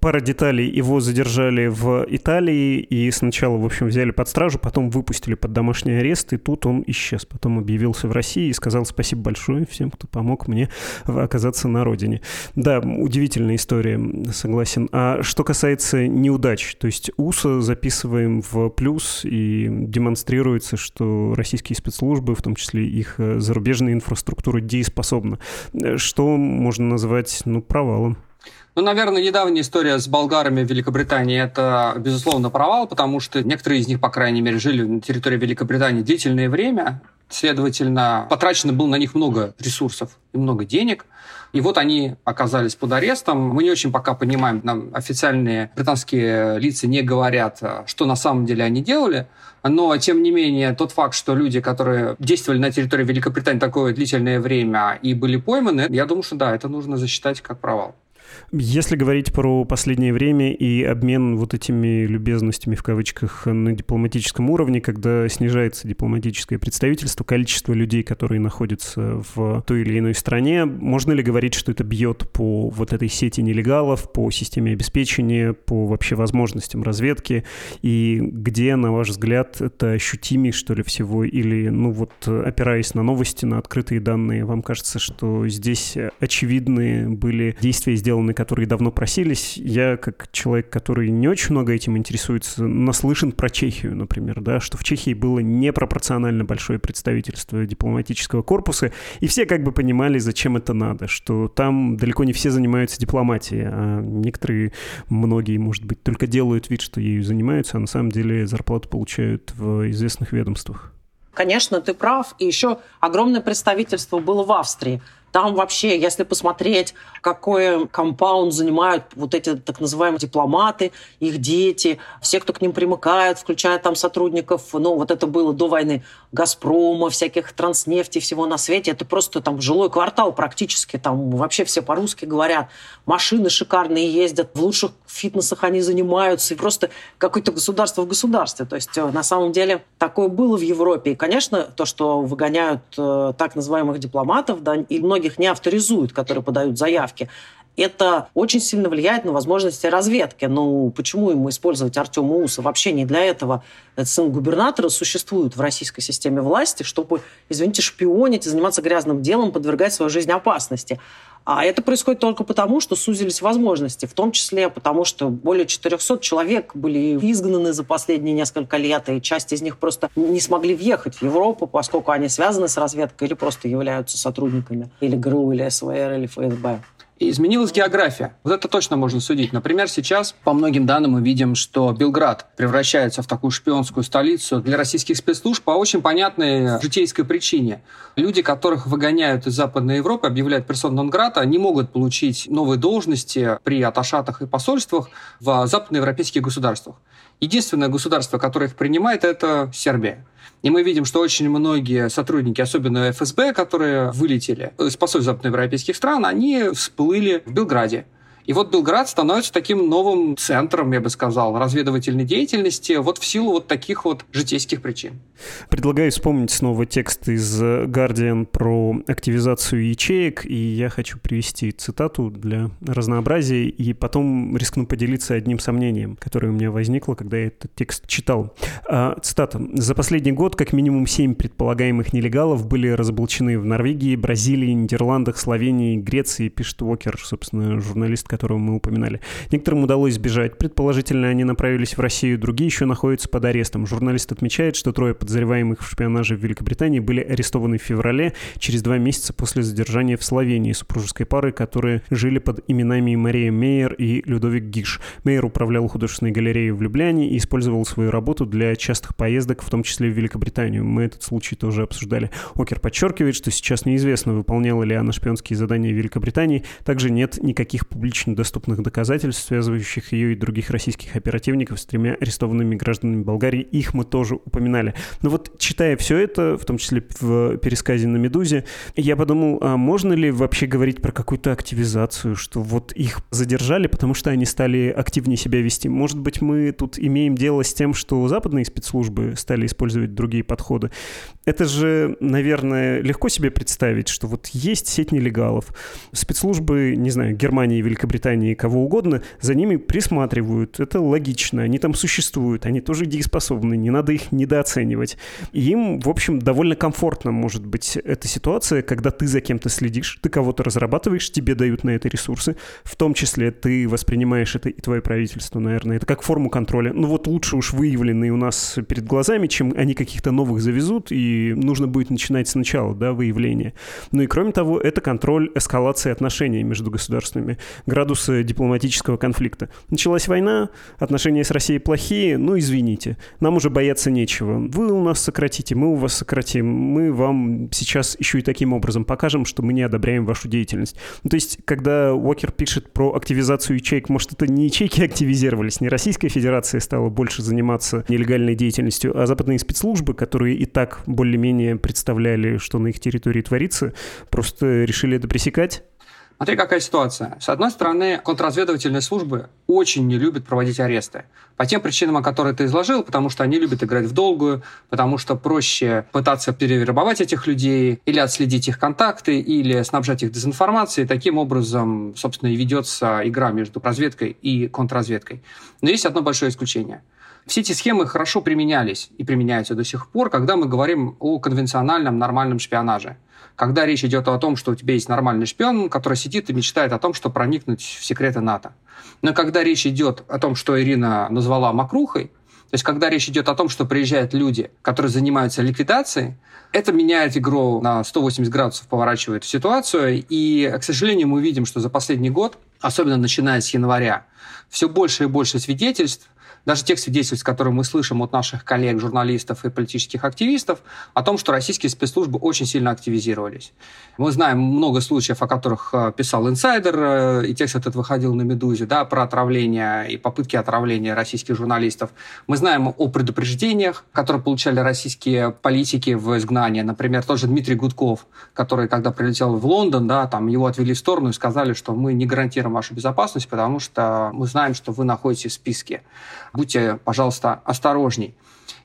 Пара деталей. Его задержали в Италии и сначала, в общем, взяли под стражу, потом выпустили под домашний арест, и тут он исчез. Потом объявился в России и сказал спасибо большое всем, кто помог мне оказаться на родине. Да, удивительная история, согласен. А что касается неудач, то есть УСА записываем в плюс и демонстрируется, что российские спецслужбы, в том числе их зарубежная инфраструктура, дееспособна. Что можно назвать, ну, провалом? Ну, наверное, недавняя история с болгарами в Великобритании – это, безусловно, провал, потому что некоторые из них, по крайней мере, жили на территории Великобритании длительное время, следовательно, потрачено было на них много ресурсов и много денег. И вот они оказались под арестом. Мы не очень пока понимаем, нам официальные британские лица не говорят, что на самом деле они делали. Но, тем не менее, тот факт, что люди, которые действовали на территории Великобритании такое длительное время и были пойманы, я думаю, что да, это нужно засчитать как провал. Если говорить про последнее время и обмен вот этими любезностями в кавычках на дипломатическом уровне, когда снижается дипломатическое представительство, количество людей, которые находятся в той или иной стране, можно ли говорить, что это бьет по вот этой сети нелегалов, по системе обеспечения, по вообще возможностям разведки? И где, на ваш взгляд, это ощутимее, что ли, всего? Или, ну вот, опираясь на новости, на открытые данные, вам кажется, что здесь очевидные были действия, сделанные сделаны, которые давно просились. Я, как человек, который не очень много этим интересуется, наслышан про Чехию, например, да, что в Чехии было непропорционально большое представительство дипломатического корпуса, и все как бы понимали, зачем это надо, что там далеко не все занимаются дипломатией, а некоторые, многие, может быть, только делают вид, что ею занимаются, а на самом деле зарплату получают в известных ведомствах. Конечно, ты прав. И еще огромное представительство было в Австрии. Там вообще, если посмотреть, какой компаунд занимают вот эти так называемые дипломаты, их дети, все, кто к ним примыкает, включая там сотрудников, ну, вот это было до войны, Газпрома, всяких транснефти, всего на свете. Это просто там жилой квартал практически, там вообще все по-русски говорят. Машины шикарные ездят, в лучших фитнесах они занимаются, и просто какое-то государство в государстве. То есть э, на самом деле такое было в Европе. И, конечно, то, что выгоняют э, так называемых дипломатов, да, и многие многих не авторизуют, которые подают заявки. это очень сильно влияет на возможности разведки. Ну, почему ему использовать Артема Уса? Вообще не для этого этот сын губернатора существует в российской системе власти, чтобы, извините, шпионить заниматься грязным делом, подвергать свою жизнь опасности. А это происходит только потому, что сузились возможности, в том числе потому, что более 400 человек были изгнаны за последние несколько лет, и часть из них просто не смогли въехать в Европу, поскольку они связаны с разведкой или просто являются сотрудниками или ГРУ, или СВР, или ФСБ. И изменилась география. Вот это точно можно судить. Например, сейчас по многим данным мы видим, что Белград превращается в такую шпионскую столицу для российских спецслужб по очень понятной житейской причине. Люди, которых выгоняют из Западной Европы, объявляют персон нон не могут получить новые должности при аташатах и посольствах в западноевропейских государствах. Единственное государство, которое их принимает, это Сербия. И мы видим, что очень многие сотрудники, особенно ФСБ, которые вылетели из посольств западноевропейских стран, они всплыли в Белграде. И вот Белград становится таким новым центром, я бы сказал, разведывательной деятельности вот в силу вот таких вот житейских причин. Предлагаю вспомнить снова текст из Guardian про активизацию ячеек, и я хочу привести цитату для разнообразия, и потом рискну поделиться одним сомнением, которое у меня возникло, когда я этот текст читал. А, цитата. «За последний год как минимум семь предполагаемых нелегалов были разоблачены в Норвегии, Бразилии, Нидерландах, Словении, Греции», пишет Уокер, собственно, журналист, которого мы упоминали. Некоторым удалось сбежать. Предположительно, они направились в Россию, другие еще находятся под арестом. Журналист отмечает, что трое подозреваемых в шпионаже в Великобритании были арестованы в феврале, через два месяца после задержания в Словении супружеской пары, которые жили под именами Мария Мейер и Людовик Гиш. Мейер управлял художественной галереей в Любляне и использовал свою работу для частых поездок, в том числе в Великобританию. Мы этот случай тоже обсуждали. Окер подчеркивает, что сейчас неизвестно, выполняла ли она шпионские задания Великобритании. Также нет никаких публичных публично доступных доказательств, связывающих ее и других российских оперативников с тремя арестованными гражданами Болгарии. Их мы тоже упоминали. Но вот читая все это, в том числе в пересказе на «Медузе», я подумал, а можно ли вообще говорить про какую-то активизацию, что вот их задержали, потому что они стали активнее себя вести. Может быть, мы тут имеем дело с тем, что западные спецслужбы стали использовать другие подходы. Это же, наверное, легко себе представить, что вот есть сеть нелегалов. Спецслужбы, не знаю, Германии, Великобритании, кого угодно, за ними присматривают. Это логично. Они там существуют, они тоже дееспособны, не надо их недооценивать. Им, в общем, довольно комфортно может быть эта ситуация, когда ты за кем-то следишь, ты кого-то разрабатываешь, тебе дают на это ресурсы, в том числе ты воспринимаешь это и твое правительство, наверное. Это как форму контроля. Ну вот лучше уж выявленные у нас перед глазами, чем они каких-то новых завезут, и нужно будет начинать сначала, да, выявление. Ну и кроме того, это контроль эскалации отношений между государствами градусы дипломатического конфликта. Началась война, отношения с Россией плохие, ну извините, нам уже бояться нечего. Вы у нас сократите, мы у вас сократим, мы вам сейчас еще и таким образом покажем, что мы не одобряем вашу деятельность. Ну, то есть, когда Уокер пишет про активизацию ячеек, может, это не ячейки активизировались, не Российская Федерация стала больше заниматься нелегальной деятельностью, а западные спецслужбы, которые и так более-менее представляли, что на их территории творится, просто решили это пресекать? Смотри, какая ситуация. С одной стороны, контрразведывательные службы очень не любят проводить аресты. По тем причинам, о которых ты изложил, потому что они любят играть в долгую, потому что проще пытаться перевербовать этих людей, или отследить их контакты, или снабжать их дезинформацией. Таким образом, собственно, и ведется игра между разведкой и контрразведкой. Но есть одно большое исключение – все эти схемы хорошо применялись и применяются до сих пор, когда мы говорим о конвенциональном нормальном шпионаже. Когда речь идет о том, что у тебя есть нормальный шпион, который сидит и мечтает о том, чтобы проникнуть в секреты НАТО. Но когда речь идет о том, что Ирина назвала мокрухой, то есть когда речь идет о том, что приезжают люди, которые занимаются ликвидацией, это меняет игру на 180 градусов, поворачивает ситуацию. И, к сожалению, мы видим, что за последний год, особенно начиная с января, все больше и больше свидетельств даже тех свидетельств, которые мы слышим от наших коллег, журналистов и политических активистов, о том, что российские спецслужбы очень сильно активизировались. Мы знаем много случаев, о которых э, писал инсайдер, э, и текст этот выходил на «Медузе», да, про отравление и попытки отравления российских журналистов. Мы знаем о предупреждениях, которые получали российские политики в изгнании. Например, тот же Дмитрий Гудков, который, когда прилетел в Лондон, да, там его отвели в сторону и сказали, что мы не гарантируем вашу безопасность, потому что мы знаем, что вы находитесь в списке. Будьте, пожалуйста, осторожней.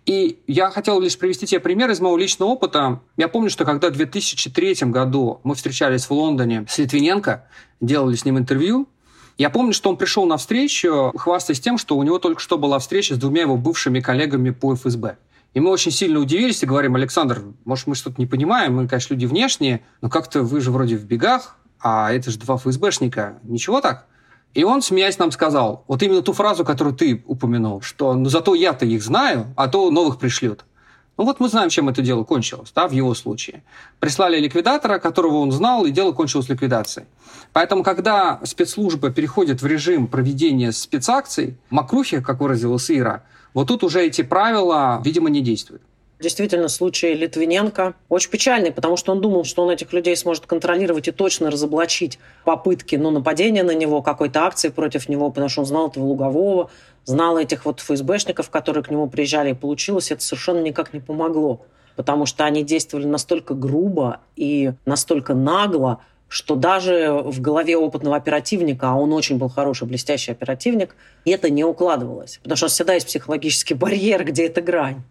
И я хотел лишь привести тебе пример из моего личного опыта. Я помню, что когда в 2003 году мы встречались в Лондоне с Литвиненко, делали с ним интервью, я помню, что он пришел на встречу, хвастаясь тем, что у него только что была встреча с двумя его бывшими коллегами по ФСБ. И мы очень сильно удивились и говорим, Александр, может, мы что-то не понимаем, мы, конечно, люди внешние, но как-то вы же вроде в бегах, а это же два ФСБшника. Ничего так? И он, смеясь, нам сказал, вот именно ту фразу, которую ты упомянул, что ну зато я-то их знаю, а то новых пришлют. Ну вот мы знаем, чем это дело кончилось, да, в его случае. Прислали ликвидатора, которого он знал, и дело кончилось ликвидацией. Поэтому, когда спецслужба переходит в режим проведения спецакций, Макрухи, как выразилась Ира, вот тут уже эти правила, видимо, не действуют. Действительно, случай Литвиненко очень печальный, потому что он думал, что он этих людей сможет контролировать и точно разоблачить попытки ну, нападения на него, какой-то акции против него, потому что он знал этого Лугового, знал этих вот ФСБшников, которые к нему приезжали, и получилось это совершенно никак не помогло, потому что они действовали настолько грубо и настолько нагло, что даже в голове опытного оперативника, а он очень был хороший, блестящий оперативник, это не укладывалось. Потому что всегда есть психологический барьер, где эта грань.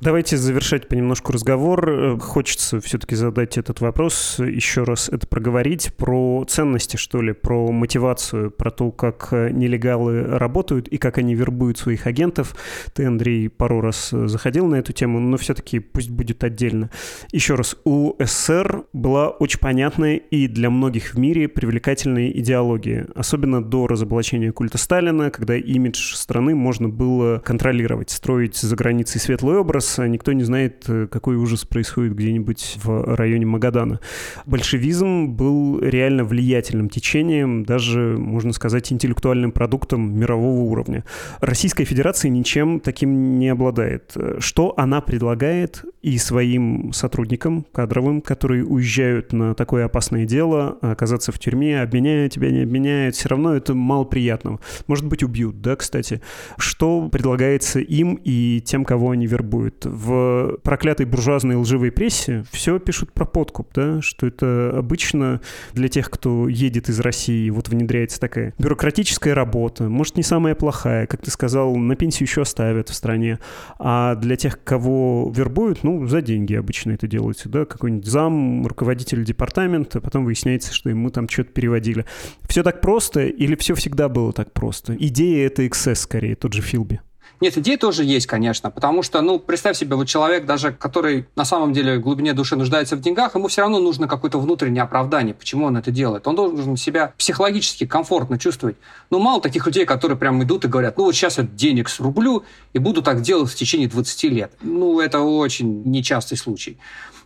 Давайте завершать понемножку разговор. Хочется все-таки задать этот вопрос, еще раз это проговорить, про ценности, что ли, про мотивацию, про то, как э, нелегалы работают и как они вербуют своих агентов. Ты, Андрей, пару раз заходил на эту тему, но все-таки пусть будет отдельно. Еще раз, у СССР была очень понятная и для многих в мире привлекательная идеология, особенно до разоблачения культа Сталина, когда имидж страны можно было контролировать, строить за границей светлую образ, а никто не знает, э, какой ужас происходит где-нибудь в районе Магадана. Большевизм был реально влиятельным течением, даже, можно сказать, интеллектуальным продуктом мирового уровня. Российская Федерация ничем таким не обладает. Что она предлагает и своим сотрудникам кадровым, которые уезжают на такое опасное дело, оказаться в тюрьме, обменяют тебя, не обменяют, все равно это мало приятного. Может быть, убьют, да, кстати. Что предлагается им и тем, кого они вербуют? Будет. В проклятой буржуазной лживой прессе все пишут про подкуп, да, что это обычно для тех, кто едет из России, вот внедряется такая бюрократическая работа, может, не самая плохая, как ты сказал, на пенсию еще оставят в стране, а для тех, кого вербуют, ну, за деньги обычно это делается, да, какой-нибудь зам, руководитель департамента, потом выясняется, что ему там что-то переводили. Все так просто или все всегда было так просто? Идея — это XS скорее, тот же Филби. Нет, идеи тоже есть, конечно, потому что, ну, представь себе, вот человек даже, который на самом деле в глубине души нуждается в деньгах, ему все равно нужно какое-то внутреннее оправдание, почему он это делает. Он должен себя психологически комфортно чувствовать. Ну, мало таких людей, которые прям идут и говорят, ну, вот сейчас я денег срублю и буду так делать в течение 20 лет. Ну, это очень нечастый случай.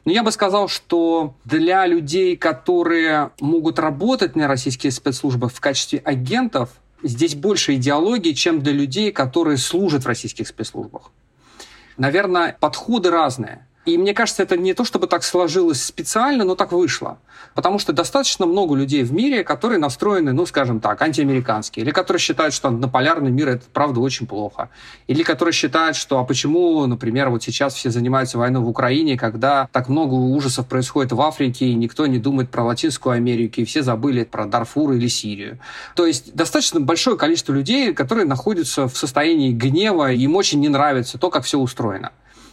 Но я бы сказал, что для людей, которые могут работать на российские спецслужбы в качестве агентов, здесь больше идеологии, чем для людей, которые служат в российских спецслужбах. Наверное, подходы разные. И мне кажется, это не то, чтобы так сложилось специально, но так вышло. Потому что достаточно много людей в мире, которые настроены, ну, скажем так, антиамериканские, или которые считают, что однополярный мир – это, правда, очень плохо. Или которые считают, что, а почему, например, вот сейчас все занимаются войной в Украине, когда так много ужасов происходит в Африке, и никто не думает про Латинскую Америку, и все забыли про Дарфур или Сирию. То есть достаточно большое количество людей, которые находятся в состоянии гнева, им очень не нравится то, как все устроено.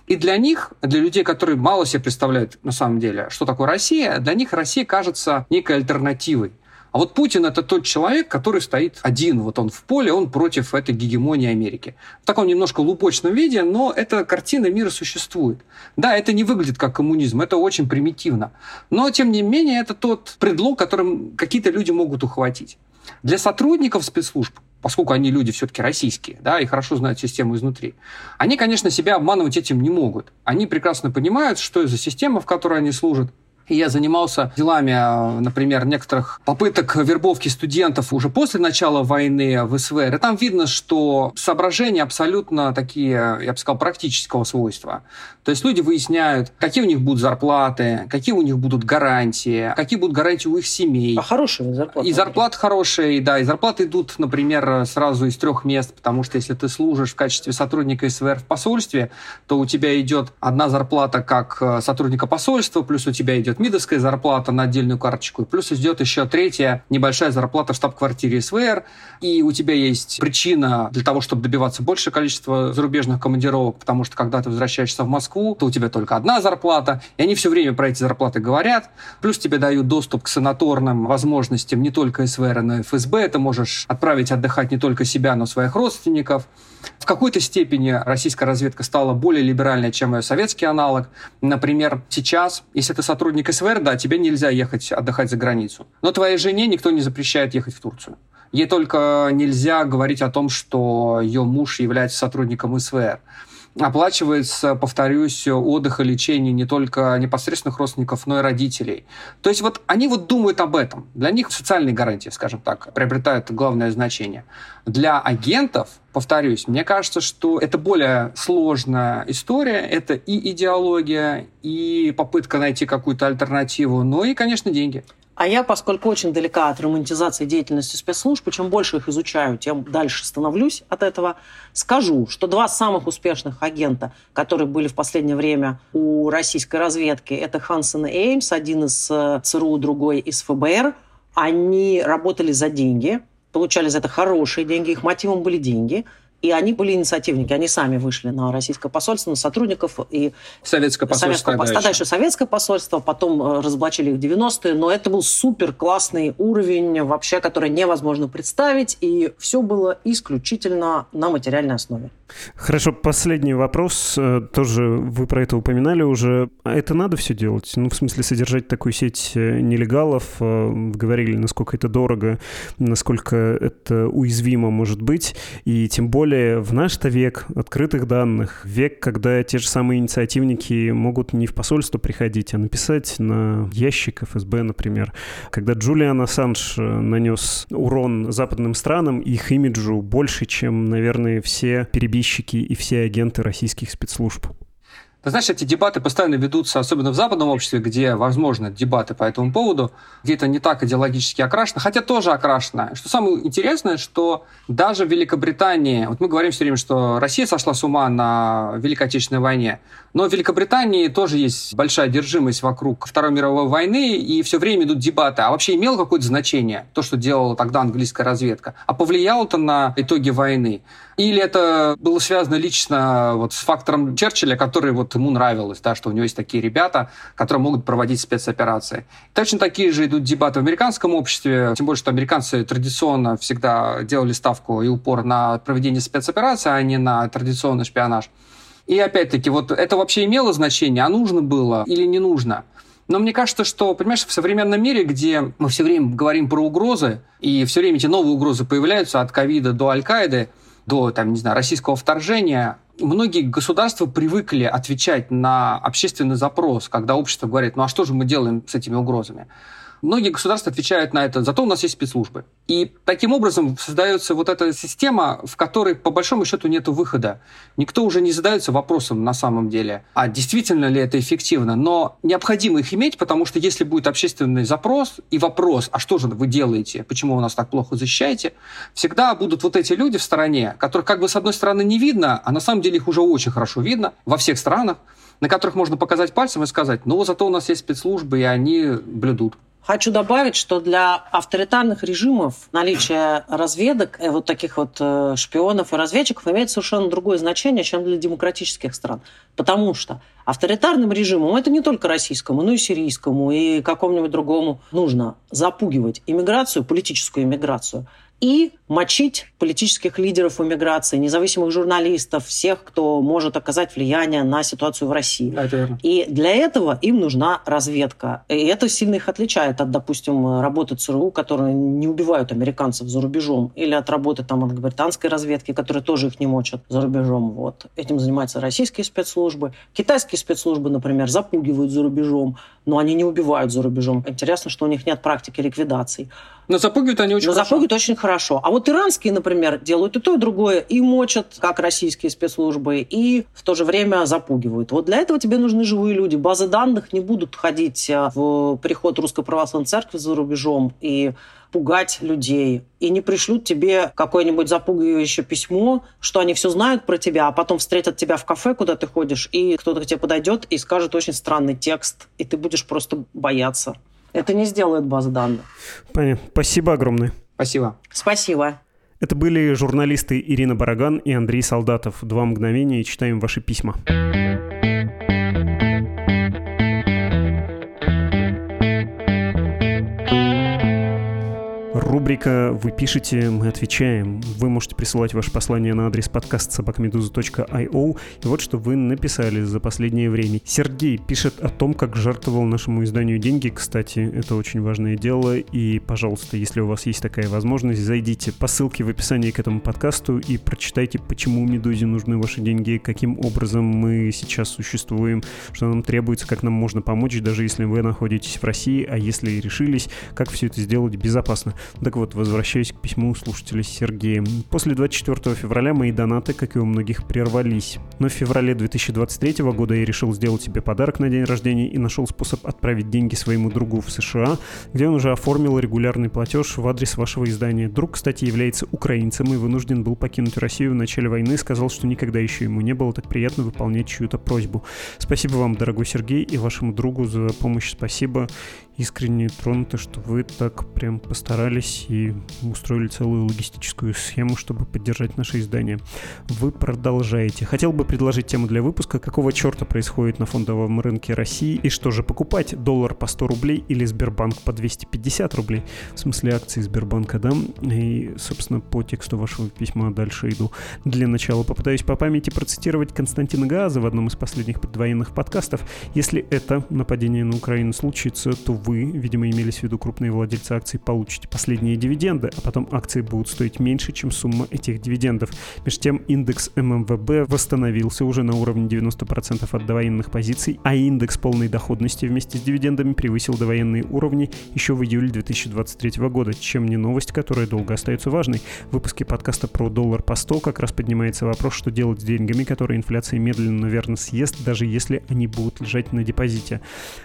И для них, для людей, которые мало себе представляют на самом деле, что такое Россия, для них Россия кажется некой альтернативой. А вот Путин это тот человек, который стоит один, вот он в поле, он против этой гегемонии Америки. В таком немножко лупочном виде, но эта картина мира существует. Да, это не выглядит как коммунизм, это очень примитивно. Но, тем не менее, это тот предлог, которым какие-то люди могут ухватить. Для сотрудников спецслужб поскольку они люди все-таки российские, да, и хорошо знают систему изнутри, они, конечно, себя обманывать этим не могут. Они прекрасно понимают, что за система, в которой они служат, и я занимался делами, например, некоторых попыток вербовки студентов уже после начала войны в СВР. И там видно, что соображения абсолютно такие, я бы сказал, практического свойства. То есть люди выясняют, какие у них будут зарплаты, какие у них будут гарантии, какие будут гарантии у их семей. А хорошие зарплаты? И зарплаты хорошие, да, и зарплаты идут, например, сразу из трех мест, потому что если ты служишь в качестве сотрудника СВР в посольстве, то у тебя идет одна зарплата как сотрудника посольства, плюс у тебя идет идет мидовская зарплата на отдельную карточку, плюс идет еще третья небольшая зарплата в штаб-квартире СВР, и у тебя есть причина для того, чтобы добиваться большего количества зарубежных командировок, потому что когда ты возвращаешься в Москву, то у тебя только одна зарплата, и они все время про эти зарплаты говорят, плюс тебе дают доступ к санаторным возможностям не только СВР, но и ФСБ, ты можешь отправить отдыхать не только себя, но и своих родственников. В какой-то степени российская разведка стала более либеральной, чем ее советский аналог. Например, сейчас, если ты сотрудник СВР, да, тебе нельзя ехать отдыхать за границу. Но твоей жене никто не запрещает ехать в Турцию. Ей только нельзя говорить о том, что ее муж является сотрудником СВР оплачивается, повторюсь, отдых и лечение не только непосредственных родственников, но и родителей. То есть вот они вот думают об этом. Для них социальные гарантии, скажем так, приобретают главное значение. Для агентов, повторюсь, мне кажется, что это более сложная история. Это и идеология, и попытка найти какую-то альтернативу, но и, конечно, деньги. А я, поскольку очень далека от романтизации деятельности спецслужб, чем больше их изучаю, тем дальше становлюсь от этого, скажу, что два самых успешных агента, которые были в последнее время у российской разведки, это Хансен и Эймс, один из э, ЦРУ, другой из ФБР. Они работали за деньги, получали за это хорошие деньги, их мотивом были деньги – и они были инициативники, они сами вышли на российское посольство, на сотрудников. И советское посольство. Советское, тогда еще советское посольство, потом э, разоблачили их в 90-е, но это был супер классный уровень, вообще, который невозможно представить, и все было исключительно на материальной основе. Хорошо, последний вопрос. Э, тоже вы про это упоминали уже. А это надо все делать? Ну, в смысле, содержать такую сеть э, нелегалов? Говорили, насколько это дорого, насколько это уязвимо может быть, и тем более в наш-то век открытых данных, век, когда те же самые инициативники могут не в посольство приходить, а написать на ящик ФСБ, например. Когда Джулиан Ассанж э, нанес урон западным странам, их имиджу больше, чем, наверное, все перебежчики и все агенты российских спецслужб. Ты знаешь, эти дебаты постоянно ведутся, особенно в западном обществе, где возможны дебаты по этому поводу, где это не так идеологически окрашено, хотя тоже окрашено. Что самое интересное, что даже в Великобритании, вот мы говорим все время, что Россия сошла с ума на Великой Отечественной войне, но в Великобритании тоже есть большая одержимость вокруг Второй мировой войны, и все время идут дебаты. А вообще имело какое-то значение то, что делала тогда английская разведка? А повлияло это на итоги войны? Или это было связано лично вот с фактором Черчилля, который вот ему нравилось, да, что у него есть такие ребята, которые могут проводить спецоперации. Точно такие же идут дебаты в американском обществе, тем более, что американцы традиционно всегда делали ставку и упор на проведение спецопераций, а не на традиционный шпионаж. И опять-таки, вот это вообще имело значение, а нужно было или не нужно? Но мне кажется, что, понимаешь, в современном мире, где мы все время говорим про угрозы, и все время эти новые угрозы появляются от ковида до Аль-Каиды, до, там, не знаю, российского вторжения, многие государства привыкли отвечать на общественный запрос, когда общество говорит, ну а что же мы делаем с этими угрозами? Многие государства отвечают на это, зато у нас есть спецслужбы. И таким образом создается вот эта система, в которой по большому счету нет выхода. Никто уже не задается вопросом на самом деле, а действительно ли это эффективно. Но необходимо их иметь, потому что если будет общественный запрос и вопрос, а что же вы делаете, почему вы нас так плохо защищаете, всегда будут вот эти люди в стороне, которых как бы с одной стороны не видно, а на самом деле их уже очень хорошо видно во всех странах, на которых можно показать пальцем и сказать, ну зато у нас есть спецслужбы, и они блюдут. Хочу добавить, что для авторитарных режимов наличие разведок, вот таких вот э, шпионов и разведчиков имеет совершенно другое значение, чем для демократических стран. Потому что авторитарным режимам, это не только российскому, но и сирийскому, и какому-нибудь другому, нужно запугивать иммиграцию, политическую иммиграцию – и мочить политических лидеров иммиграции, независимых журналистов, всех, кто может оказать влияние на ситуацию в России. Да, это верно. И для этого им нужна разведка. И это сильно их отличает от, допустим, работы ЦРУ, которые не убивают американцев за рубежом, или от работы там, от британской разведки, которые тоже их не мочат за рубежом. Вот. Этим занимаются российские спецслужбы. Китайские спецслужбы, например, запугивают за рубежом, но они не убивают за рубежом. Интересно, что у них нет практики ликвидаций. Но запугивают они очень Но хорошо. запугивают очень хорошо. А вот иранские, например, делают и то, и другое, и мочат, как российские спецслужбы, и в то же время запугивают. Вот для этого тебе нужны живые люди. Базы данных не будут ходить э, в приход Русской Православной Церкви за рубежом и пугать людей. И не пришлют тебе какое-нибудь запугивающее письмо, что они все знают про тебя, а потом встретят тебя в кафе, куда ты ходишь, и кто-то к тебе подойдет и скажет очень странный текст, и ты будешь просто бояться. Это не сделает база данных. Понятно. Спасибо огромное. Спасибо. Спасибо. Это были журналисты Ирина Бараган и Андрей Солдатов. Два мгновения и читаем ваши письма. Рубрика «Вы пишете, мы отвечаем». Вы можете присылать ваше послание на адрес подкаст собакамедуза.io. И вот что вы написали за последнее время. Сергей пишет о том, как жертвовал нашему изданию деньги. Кстати, это очень важное дело. И, пожалуйста, если у вас есть такая возможность, зайдите по ссылке в описании к этому подкасту и прочитайте, почему Медузе нужны ваши деньги, каким образом мы сейчас существуем, что нам требуется, как нам можно помочь, даже если вы находитесь в России, а если решились, как все это сделать безопасно. Так вот, возвращаясь к письму слушателя Сергея. После 24 февраля мои донаты, как и у многих, прервались. Но в феврале 2023 года я решил сделать себе подарок на день рождения и нашел способ отправить деньги своему другу в США, где он уже оформил регулярный платеж в адрес вашего издания. Друг, кстати, является украинцем и вынужден был покинуть Россию в начале войны, сказал, что никогда еще ему не было так приятно выполнять чью-то просьбу. Спасибо вам, дорогой Сергей, и вашему другу за помощь спасибо искренне тронуты, что вы так прям постарались и устроили целую логистическую схему, чтобы поддержать наше издание. Вы продолжаете. Хотел бы предложить тему для выпуска, какого черта происходит на фондовом рынке России и что же покупать, доллар по 100 рублей или Сбербанк по 250 рублей, в смысле акции Сбербанка, да? И, собственно, по тексту вашего письма дальше иду. Для начала попытаюсь по памяти процитировать Константина Газа в одном из последних предвоенных подкастов. Если это нападение на Украину случится, то вы, видимо, имелись в виду крупные владельцы акций, получите последние дивиденды, а потом акции будут стоить меньше, чем сумма этих дивидендов. Между тем, индекс ММВБ восстановился уже на уровне 90% от довоенных позиций, а индекс полной доходности вместе с дивидендами превысил довоенные уровни еще в июле 2023 года, чем не новость, которая долго остается важной. В выпуске подкаста про доллар по 100 как раз поднимается вопрос, что делать с деньгами, которые инфляция медленно, но верно съест, даже если они будут лежать на депозите.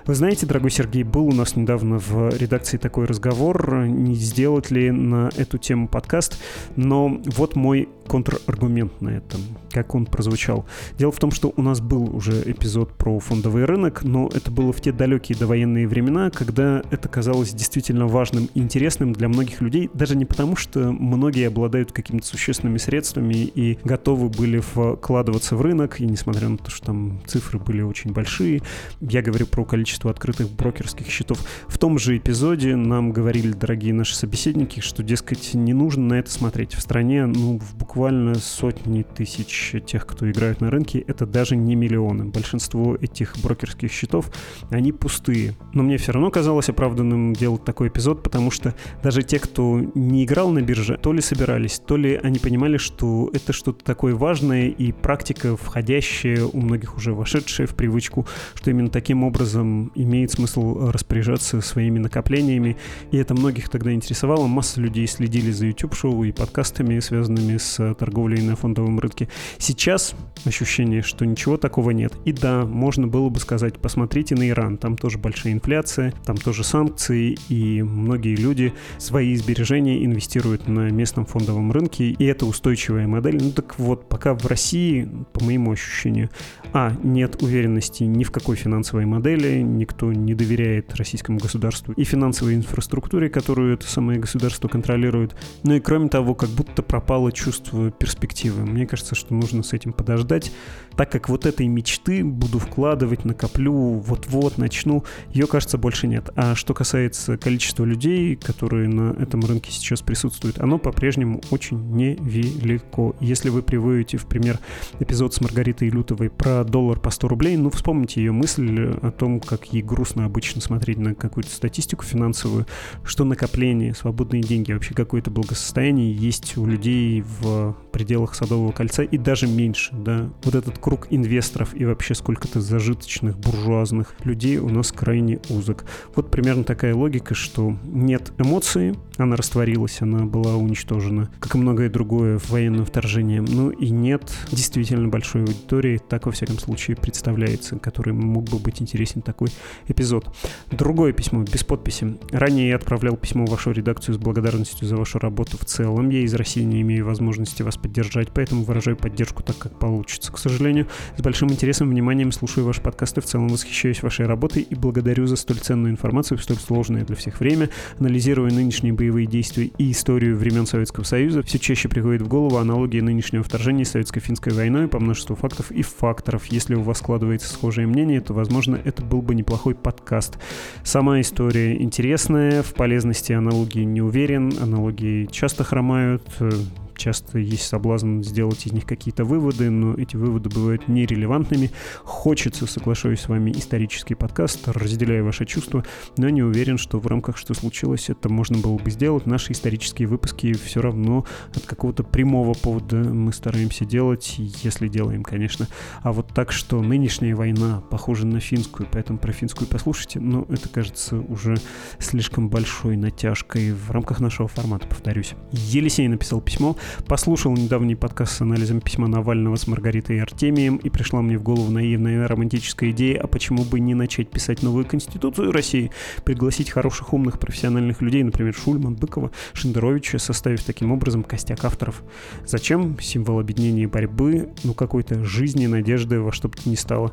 Вы знаете, дорогой Сергей, был у нас нас недавно в редакции такой разговор, не сделать ли на эту тему подкаст, но вот мой контраргумент на этом, как он прозвучал. Дело в том, что у нас был уже эпизод про фондовый рынок, но это было в те далекие довоенные времена, когда это казалось действительно важным и интересным для многих людей, даже не потому, что многие обладают какими-то существенными средствами и готовы были вкладываться в рынок, и несмотря на то, что там цифры были очень большие, я говорю про количество открытых брокерских счетов. В том же эпизоде нам говорили дорогие наши собеседники, что, дескать, не нужно на это смотреть. В стране, ну, в буквально буквально сотни тысяч тех, кто играют на рынке, это даже не миллионы. Большинство этих брокерских счетов, они пустые. Но мне все равно казалось оправданным делать такой эпизод, потому что даже те, кто не играл на бирже, то ли собирались, то ли они понимали, что это что-то такое важное и практика, входящая, у многих уже вошедшая в привычку, что именно таким образом имеет смысл распоряжаться своими накоплениями. И это многих тогда интересовало. Масса людей следили за YouTube-шоу и подкастами, связанными с торговлей на фондовом рынке. Сейчас ощущение, что ничего такого нет. И да, можно было бы сказать, посмотрите на Иран, там тоже большая инфляция, там тоже санкции, и многие люди свои сбережения инвестируют на местном фондовом рынке, и это устойчивая модель. Ну так вот, пока в России, по моему ощущению, а, нет уверенности ни в какой финансовой модели, никто не доверяет российскому государству и финансовой инфраструктуре, которую это самое государство контролирует. Ну и кроме того, как будто пропало чувство перспективы. Мне кажется, что нужно с этим подождать, так как вот этой мечты буду вкладывать, накоплю, вот-вот начну, ее, кажется, больше нет. А что касается количества людей, которые на этом рынке сейчас присутствуют, оно по-прежнему очень невелико. Если вы приводите в пример эпизод с Маргаритой Лютовой про доллар по 100 рублей, ну, вспомните ее мысль о том, как ей грустно обычно смотреть на какую-то статистику финансовую, что накопление, свободные деньги, вообще какое-то благосостояние есть у людей в пределах Садового кольца и даже меньше, да. Вот этот круг инвесторов и вообще сколько-то зажиточных буржуазных людей у нас крайне узок. Вот примерно такая логика, что нет эмоции, она растворилась, она была уничтожена, как и многое другое в военном вторжении. Ну и нет действительно большой аудитории, так во всяком случае представляется, который мог бы быть интересен такой эпизод. Другое письмо без подписи. Ранее я отправлял письмо в вашу редакцию с благодарностью за вашу работу в целом. Я из России не имею возможности вас поддержать, поэтому выражаю поддержку так, как получится. К сожалению, с большим интересом и вниманием слушаю ваши подкасты, в целом восхищаюсь вашей работой и благодарю за столь ценную информацию в столь сложное для всех время. Анализируя нынешние боевые действия и историю времен Советского Союза, все чаще приходит в голову аналогия нынешнего вторжения с Советско-финской войной по множеству фактов и факторов. Если у вас складывается схожее мнение, то, возможно, это был бы неплохой подкаст. Сама история интересная, в полезности аналогии не уверен, аналогии часто хромают, э, часто есть соблазн сделать из них какие-то выводы, но эти выводы бывают нерелевантными. Хочется, соглашаюсь с вами, исторический подкаст, разделяя ваши чувства, но не уверен, что в рамках «Что случилось?» это можно было бы сделать. Наши исторические выпуски все равно от какого-то прямого повода мы стараемся делать, если делаем, конечно. А вот так, что нынешняя война похожа на финскую, поэтому про финскую послушайте, но это кажется уже слишком большой натяжкой в рамках нашего формата, повторюсь. Елисей написал письмо, Послушал недавний подкаст с анализом письма Навального с Маргаритой и Артемием, и пришла мне в голову наивная романтическая идея, а почему бы не начать писать новую конституцию России, пригласить хороших, умных, профессиональных людей, например, Шульман, Быкова, Шендеровича, составив таким образом костяк авторов. Зачем? Символ объединения и борьбы, ну какой-то жизни, надежды во что бы то ни стало.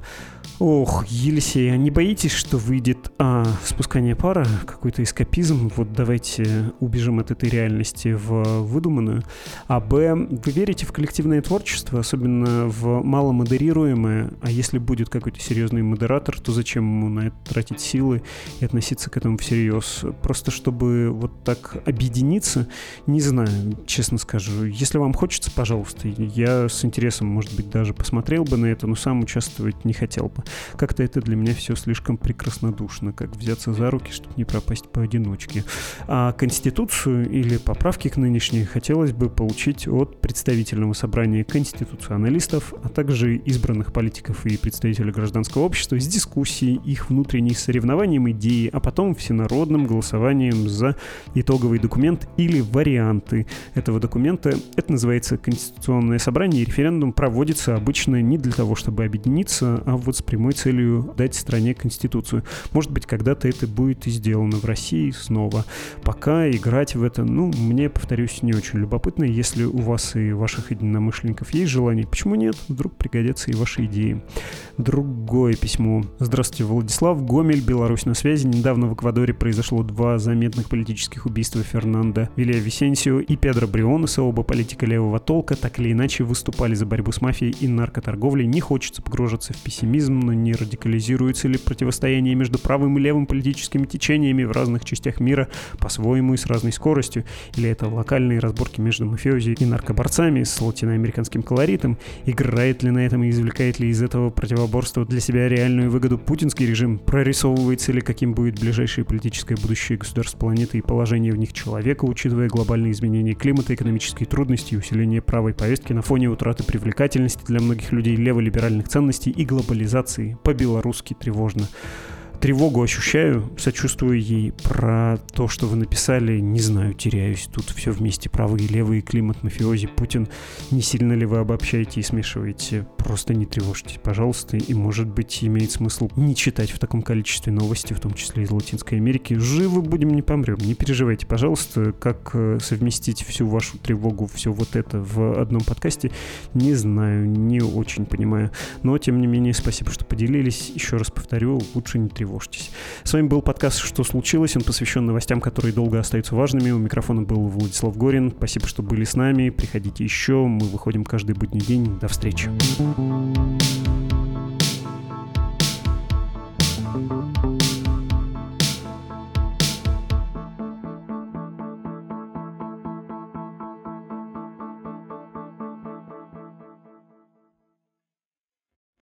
Ох, Елисей, а не боитесь, что выйдет а, спускание пара, какой-то эскапизм? Вот давайте убежим от этой реальности в выдуманную. А б, вы верите в коллективное творчество, особенно в маломодерируемое, а если будет какой-то серьезный модератор, то зачем ему на это тратить силы и относиться к этому всерьез? Просто чтобы вот так объединиться, не знаю, честно скажу. Если вам хочется, пожалуйста, я с интересом, может быть, даже посмотрел бы на это, но сам участвовать не хотел бы. Как-то это для меня все слишком прекраснодушно, как взяться за руки, чтобы не пропасть поодиночке. А Конституцию или поправки к нынешней хотелось бы получить получить от представительного собрания конституционалистов, а также избранных политиков и представителей гражданского общества с дискуссией их внутренних соревнованием идеи, а потом всенародным голосованием за итоговый документ или варианты этого документа. Это называется Конституционное собрание, и референдум проводится обычно не для того, чтобы объединиться, а вот с прямой целью дать стране Конституцию. Может быть, когда-то это будет и сделано в России снова. Пока играть в это, ну, мне, повторюсь, не очень любопытно. Если если у вас и ваших единомышленников есть желание, почему нет? Вдруг пригодятся и ваши идеи. Другое письмо. Здравствуйте, Владислав. Гомель, Беларусь на связи. Недавно в Эквадоре произошло два заметных политических убийства Фернанда Вилия Висенсио и Педро Брионеса, оба политика левого толка, так или иначе выступали за борьбу с мафией и наркоторговлей. Не хочется погружаться в пессимизм, но не радикализируется ли противостояние между правым и левым политическими течениями в разных частях мира по-своему и с разной скоростью? Или это локальные разборки между мафиозами мафиози и наркоборцами с латиноамериканским колоритом, играет ли на этом и извлекает ли из этого противоборства для себя реальную выгоду? Путинский режим, прорисовывается ли? Каким будет ближайшее политическое будущее государств планеты и положение в них человека, учитывая глобальные изменения климата, экономические трудности и усиление правой повестки на фоне утраты привлекательности для многих людей леволиберальных ценностей и глобализации. По-белорусски тревожно тревогу ощущаю, сочувствую ей. Про то, что вы написали, не знаю, теряюсь. Тут все вместе, правый и левый, климат, мафиози, Путин. Не сильно ли вы обобщаете и смешиваете? Просто не тревожьтесь, пожалуйста. И, может быть, имеет смысл не читать в таком количестве новости, в том числе из Латинской Америки. Живы будем, не помрем. Не переживайте, пожалуйста, как э, совместить всю вашу тревогу, все вот это в одном подкасте, не знаю, не очень понимаю. Но, тем не менее, спасибо, что поделились. Еще раз повторю, лучше не тревожьтесь тревожьтесь. С вами был подкаст «Что случилось?». Он посвящен новостям, которые долго остаются важными. У микрофона был Владислав Горин. Спасибо, что были с нами. Приходите еще. Мы выходим каждый будний день. До встречи. thank you